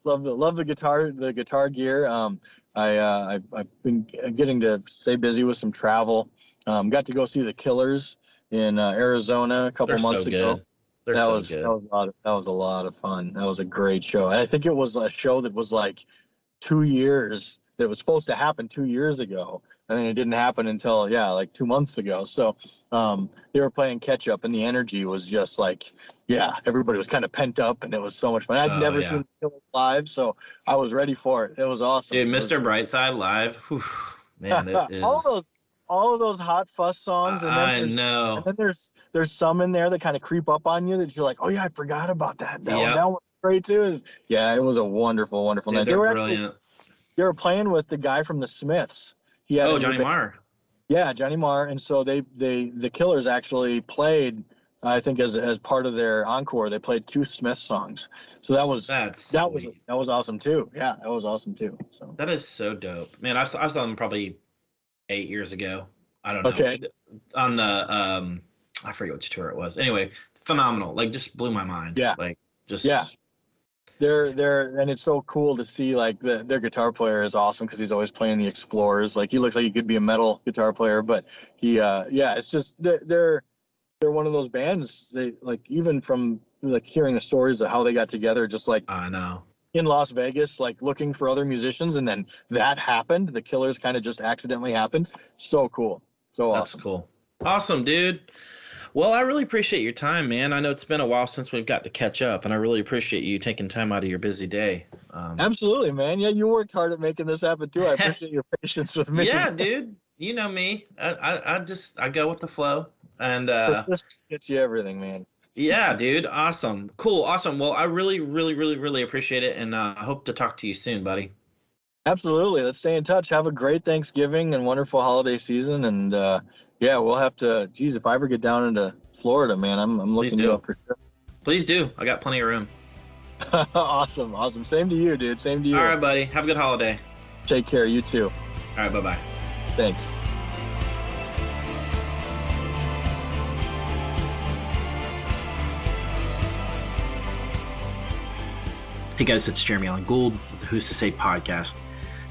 love the love the guitar the guitar gear. Um, I uh, I've, I've been getting to stay busy with some travel. Um, got to go see the Killers in uh, Arizona a couple They're months so ago. good. They're that so was good. that was a lot of, that was a lot of fun. That was a great show. And I think it was a show that was like two years that was supposed to happen two years ago, and then it didn't happen until yeah, like two months ago. So um, they were playing catch up, and the energy was just like yeah, everybody was kind of pent up, and it was so much fun. I'd Oh, never yeah. seen the Killers live, so I was ready for it. It was awesome. Dude, Mr. Brightside live. whew, man, it [laughs] is. all those all of those hot fuss songs, and then I there's know. and then there's there's some in there that kind of creep up on you that you're like, oh yeah, I forgot about that. That, one, Yep. that one's great too. Is yeah, it was a wonderful, wonderful Dude, night. They were actually they were playing with the guy from the Smiths. He had Oh, Johnny band- Marr. Yeah, Johnny Marr, and so they they the Killers actually played. I think as as part of their encore, they played two Smith songs. So that was That's that was that was awesome too. Yeah, that was awesome too. So That is so dope, man. I saw, I saw them probably eight years ago. I don't know. Okay. On the um, I forget which tour it was. Anyway, phenomenal. Like just blew my mind. Yeah. Like just Yeah. They're they're and it's so cool to see like the, their guitar player is awesome because he's always playing the explorers like he looks like he could be a metal guitar player but he uh yeah it's just they're, they're they're one of those bands. They like even from like hearing the stories of how they got together, just like I know. in Las Vegas, like looking for other musicians, and then that happened. The Killers kind of just accidentally happened. So cool. So That's awesome. cool. Awesome, dude. Well, I really appreciate your time, man. I know it's been a while since we've got to catch up, and I really appreciate you taking time out of your busy day. Um, Absolutely, man. Yeah, you worked hard at making this happen too. I appreciate your [laughs] patience with me. yeah, dude. You know me. I, I, I just I go with the flow, and uh, Persistence gets you everything, man. yeah, dude. Awesome. Cool. Awesome. Well, I really, really, really, really appreciate it, and uh, I hope to talk to you soon, buddy. Absolutely. Let's stay in touch. Have a great Thanksgiving and wonderful holiday season. And uh, yeah, we'll have to. Geez, if I ever get down into Florida, man, I'm I'm looking do. you up for sure. Please do. I got plenty of room. [laughs] awesome, awesome. Same to you, dude. Same to you. All right, buddy. Have a good holiday. Take care. You too. All right. Bye bye. Thanks. Hey guys, it's Jeremy Alan Gould with the Who's to Say podcast.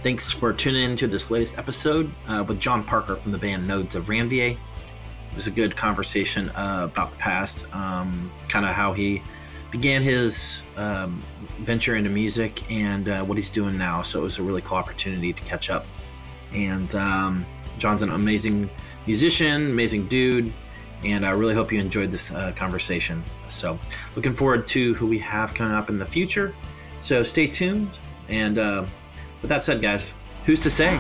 Thanks for tuning in to this latest episode uh, with Jon Parker from the band Nodes of Ranvier. It was a good conversation uh, about the past, um, kind of how he began his um, venture into music and uh, what he's doing now. So it was a really cool opportunity to catch up. And um, Jon's an amazing musician, amazing dude, and I really hope you enjoyed this uh, conversation. So, looking forward to who we have coming up in the future. So, stay tuned. And uh, with that said, guys, who's to say?